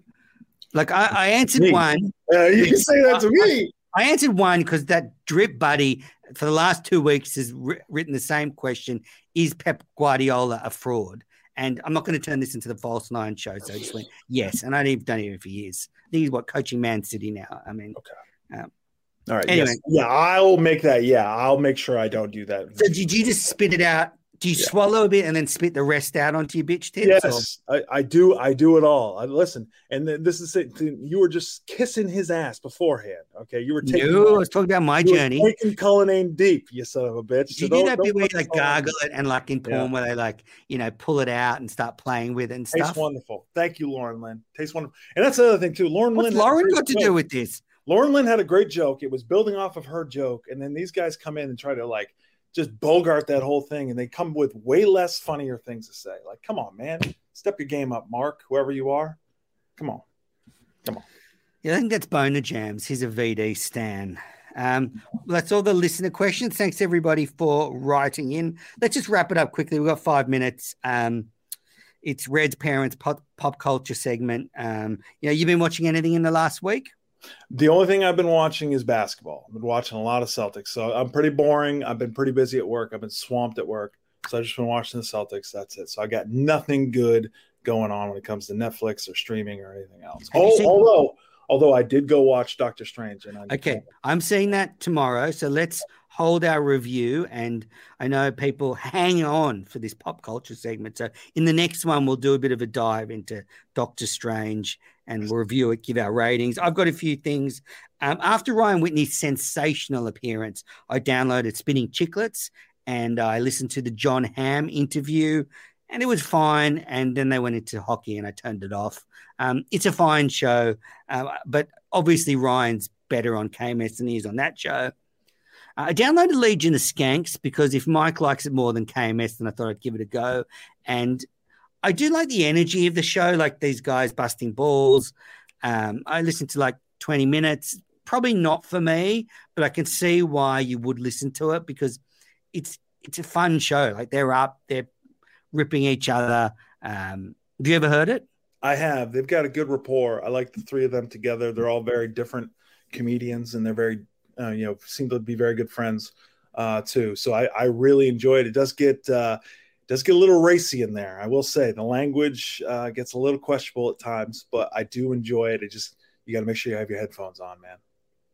Like I, I answered me. one. Uh, you can say that to me. I, I answered one because that drip buddy for the last two weeks has written the same question: Is Pep Guardiola a fraud? And I'm not going to turn this into the false nine show. So I just went yes, and I don't even, don't even if he is. I think he's what coaching Man City now. I mean, okay. Um, all right. Anyway, yes. yeah, I'll make that. Yeah, I'll make sure I don't do that. So did you just spit it out do you yeah. swallow a bit and then spit the rest out onto your bitch tits? Yes, I, I, do. I do it all. I listen, and then this is it. You were just kissing his ass beforehand. Okay, you were taking. No, I was talking about my journey. taking Cullinane deep, you son of a bitch. So you do that bit where you like gargle it and like in porn yeah. where they like you know pull it out and start playing with it and stuff. Tastes wonderful. Thank you, Lauren Lynn. Tastes wonderful. And that's the other thing too. Lauren What's Lynn. Lauren got to do with this? Lauren Lynn had a great joke. It was building off of her joke, and then these guys come in and try to like just bogart that whole thing and they come with way less funnier things to say. Like, come on, man, step your game up, Mark, whoever you are. Come on. Come on. Yeah, I think that's Boner Jams. He's a VD Stan. Um, that's all the listener questions. Thanks everybody for writing in. Let's just wrap it up quickly. We've got five minutes. Um, it's Red's parents pop, pop culture segment. Um, you know, you've been watching anything in the last week? The only thing I've been watching is basketball. I've been watching a lot of Celtics. So I'm pretty boring. I've been pretty busy at work. I've been swamped at work. So I've just been watching the Celtics. That's it. So I got nothing good going on when it comes to Netflix or streaming or anything else. Oh, although although I did go watch Doctor Strange and I Okay. I'm seeing that tomorrow. So let's hold our review and I know people hang on for this pop culture segment. So in the next one we'll do a bit of a dive into Doctor Strange and we'll review it, give our ratings. I've got a few things. Um, after Ryan Whitney's sensational appearance, I downloaded Spinning Chicklets and I listened to the Jon Hamm interview, and it was fine. And then they went into hockey, and I turned it off. Um, it's a fine show, uh, but obviously Ryan's better on KMS than he is on that show. Uh, I downloaded Legion of Skanks because if Mike likes it more than KMS, then I thought I'd give it a go. And I do like the energy of the show, like these guys busting balls. Um, I listened to like 20 minutes. Probably not for me, but I can see why you would listen to it because it's it's a fun show. Like they're up, they're ripping each other. Um, have you ever heard it? I have. They've got a good rapport. I like the three of them together. They're all very different comedians, and they're very, uh, you know, seem to be very good friends uh, too. So I, I really enjoy it. It does get uh, does get a little racy in there. I will say the language uh, gets a little questionable at times, but I do enjoy it. It just you got to make sure you have your headphones on, man.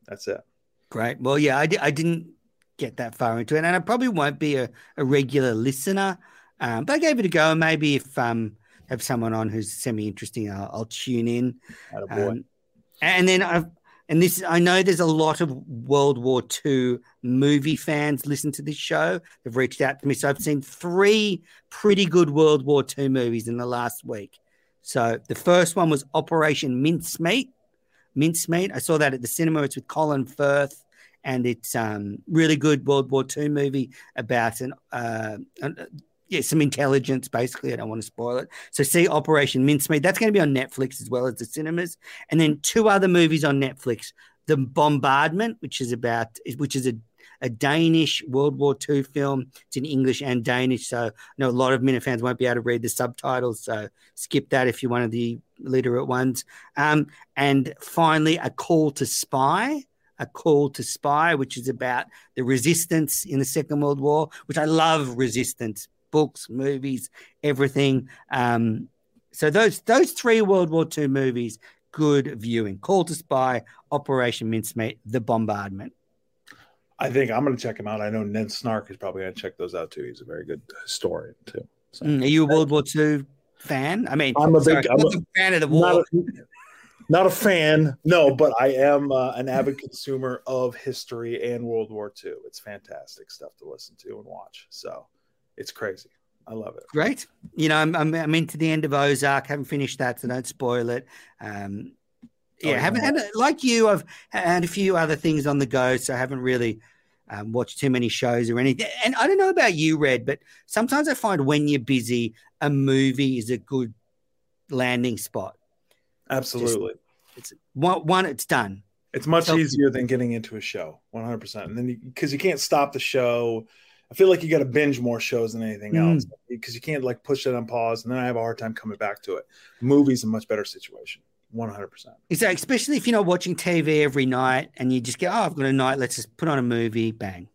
That's it. Great. Well, yeah, I, di- I didn't get that far into it, and I probably won't be a, a regular listener, um, but I gave it a go. Maybe if um have someone on who's semi interesting, I'll, I'll, tune in. Um, and then I've and this I know there's a lot of World War II movie fans listen to this show. They've reached out to me, so I've seen three pretty good World War II movies in the last week. So the first one was Operation Mincemeat. Mincemeat. I saw that at the cinema. It's with Colin Firth, and it's um really good World War II movie about an uh, an, yeah, some intelligence. Basically, I don't want to spoil it. So see Operation Mincemeat. That's going to be on Netflix as well as the cinemas, and then two other movies on Netflix: The Bombardment, which is about which is a a Danish World War II film. It's in English and Danish, so I know a lot of Minifans won't be able to read the subtitles. So skip that if you're one of the literate ones. Um, and finally, A Call to Spy. A Call to Spy, which is about the resistance in the Second World War, which I love resistance books, movies, everything. Um, so those those three World War II movies, good viewing. Call to Spy, Operation Mincemeat, The Bombardment. I think I'm going to check him out. I know Ned Snark is probably going to check those out too. He's a very good historian too. So. Mm, are you a World War II fan? I mean, I'm a sorry, big I'm a, a fan of the war. not, a, not a fan, no, but I am uh, an avid consumer of history and World War II. It's fantastic stuff to listen to and watch. So it's crazy. I love it. Great. You know, I'm, I'm, I'm into the end of Ozark. Haven't finished that, so don't spoil it. Um, yeah, Oh, yeah. haven't had like you. I've had a few other things on the go, so I haven't really um, watched too many shows or anything. And I don't know about you, Red, but sometimes I find when you're busy, a movie is a good landing spot. Absolutely. It's one, one it's done. It's much So- easier than getting into a show, 100%. And then because you, can't stop the show, I feel like you got to binge more shows than anything Mm. else because you can't like push it on pause. And then I have a hard time coming back to it. Movies a much better situation, 100%. So especially if you're not watching TV every night and you just go, oh, I've got a night. Let's just put on a movie. Bang.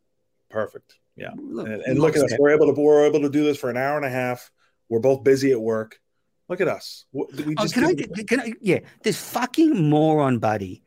Perfect. Yeah. Look, And, and look at us. We're able to we're able to do this for an hour and a half. We're both busy at work. Look at us. We Oh, can I, can I? Yeah, this fucking moron buddy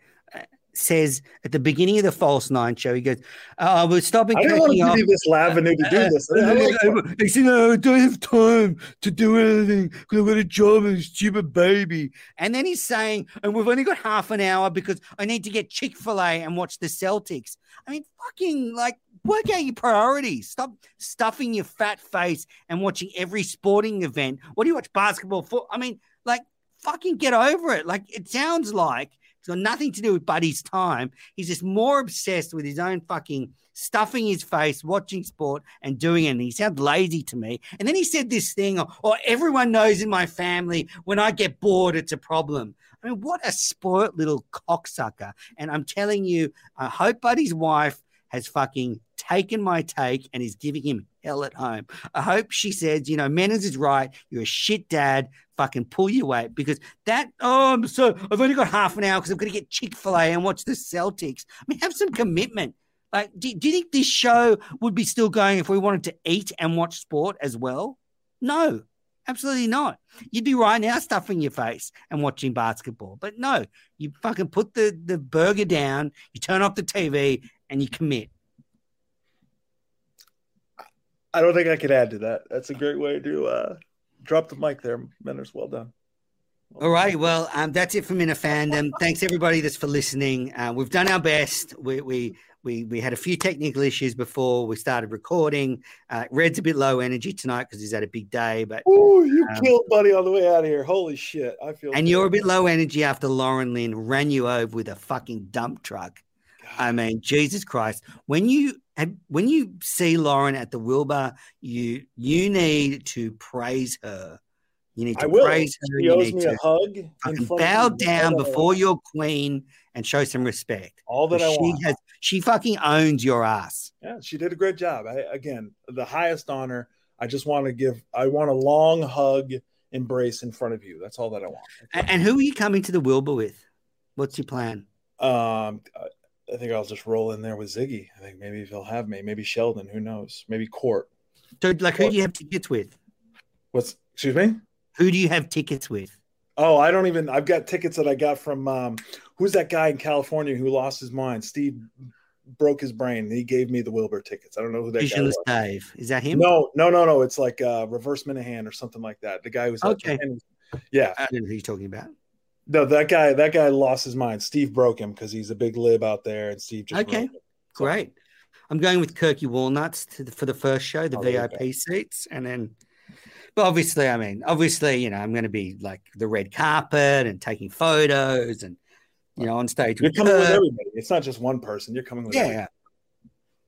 says at the beginning of the False Nine show, he goes, uh, "Oh, we're stopping I don't want to off." give you this avenue to do uh, this. I like- He said, "No, I don't have time to do anything because I've got a job and a stupid baby." And then he's saying, "And we've only got half an hour because I need to get Chick Fil A and watch the Celtics." I mean, fucking like work out your priorities. Stop stuffing your fat face and watching every sporting event. What do you watch? Basketball, foot? I mean, like fucking get over it. Like it sounds like it's got nothing to do with Buddy's time. He's just more obsessed with his own fucking stuffing his face, watching sport, and doing it. And he sounds lazy to me. And then he said this thing, or, or everyone knows in my family when I get bored, it's a problem. I mean, what a spoilt little cocksucker. And I'm telling you, I hope Buddy's wife has fucking taken my take and is giving him hell at home. I hope she says, you know, Menace is right. You're a shit dad. Fucking pull your weight because that, oh, I'm so, I've only got half an hour because I'm going to get Chick fil A and watch the Celtics. I mean, have some commitment. Like, do, do you think this show would be still going if we wanted to eat and watch sport as well? No, absolutely not. You'd be right now stuffing your face and watching basketball. But no, you fucking put the, the burger down, you turn off the TV, and you commit. I don't think I could add to that. That's a great way to uh, drop the mic there, Menners. Well done. All righty. Well, um, that's it from Minifandom. Thanks everybody that's for listening. Uh, we've done our best. We, we we we had a few technical issues before we started recording. Uh, Red's a bit low energy tonight because he's had a big day, but Ooh, you Um, killed Buddy on the way out of here. Holy shit. I feel and you're a bit low energy after Lauren Lynn ran you over with a fucking dump truck. I mean, Jesus Christ! When you when you see Lauren at the Wilbur, you you need to praise her. You need to praise her. He You owes need me to a hug. in fucking front of bow down All that I before your queen and show some respect. all that I she want. has she fucking owns your ass. Yeah, she did a great job. I, again, the highest honor. I just want to give. I want a long hug, embrace in front of you. That's all that I want. And, and who are you coming to the Wilbur with? What's your plan? Um, I- think I'll just roll in there with Ziggy. I think maybe he'll have me. Maybe Sheldon. Who knows? Maybe Court. So, like, who do you have tickets with? What's? Excuse me. Who do you have tickets with? Oh, I don't even. I've got tickets that I got from. Um, who's that guy in California who lost his mind? Steve broke his brain. He gave me the Wilbur tickets. I don't know who that guy was. Dave. Is that him? No, no, no, no. It's like uh, reverse Minihane or something like that. The guy who's Okay. Yeah, I don't know who you're talking about. No, that guy. That guy lost his mind. Steve broke him because he's a big lib out there, and Steve just Okay. So- Great. I'm going with Kirky Walnuts to the, for the first show, the Oh, you VIP seats, and then. But obviously, I mean, obviously, you know, I'm going to be like the red carpet and taking photos and, you know, on stage. You're with coming with everybody. It's not just one person. You're coming with Yeah, everybody.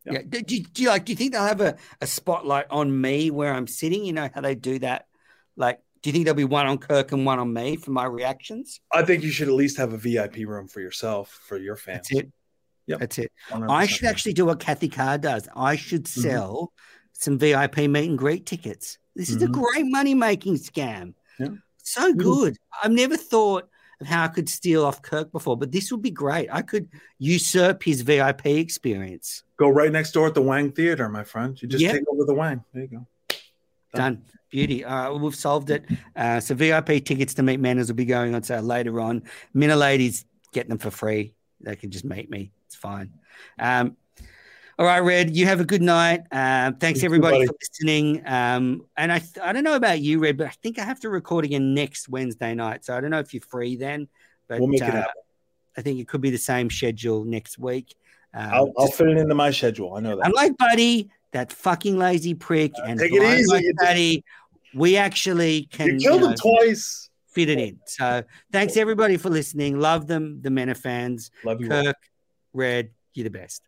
yeah. Yeah. Do, do, do you like? Do you think they'll have a, a spotlight on me where I'm sitting? You know how they do that. Like, do you think there'll be one on Kirk and one on me for my reactions? I think you should at least have a VIP room for yourself for your fans. That's it. Yep. That's it. 100%. I should actually do what Kathy Carr does. I should Mm-hmm. sell some VIP meet and greet tickets. This is a Mhm. great money making scam. Yeah. So good. I've never thought of how I could steal off Kirk before, but this would be great. I could usurp his VIP experience. Go right next door at the Wang Theater, my friend. You just Yeah. take over the Wang. There you go. Done. Beauty. All right, we've solved it. Uh, so VIP tickets to meet Manners will be going on sale later on. Minna ladies get them for free. They can just meet me. It's fine. Um, all right, Red. You have a good night. Um, thanks everybody for listening. Um, and I I don't know about you, Red, but I think I have to record again next Wednesday night. So I don't know if you're free then. But We'll make it uh, happen. I think it could be the same schedule next week. Um, I'll, I'll fit it into my schedule. I know that. I'm like Buddy, that fucking lazy prick, and take it easy. like You did- Buddy. We actually can you killed you know, him twice. fit it in. So thanks everybody for listening. Love them, the Mena fans. Love you. all. Kirk, Red, you're the best.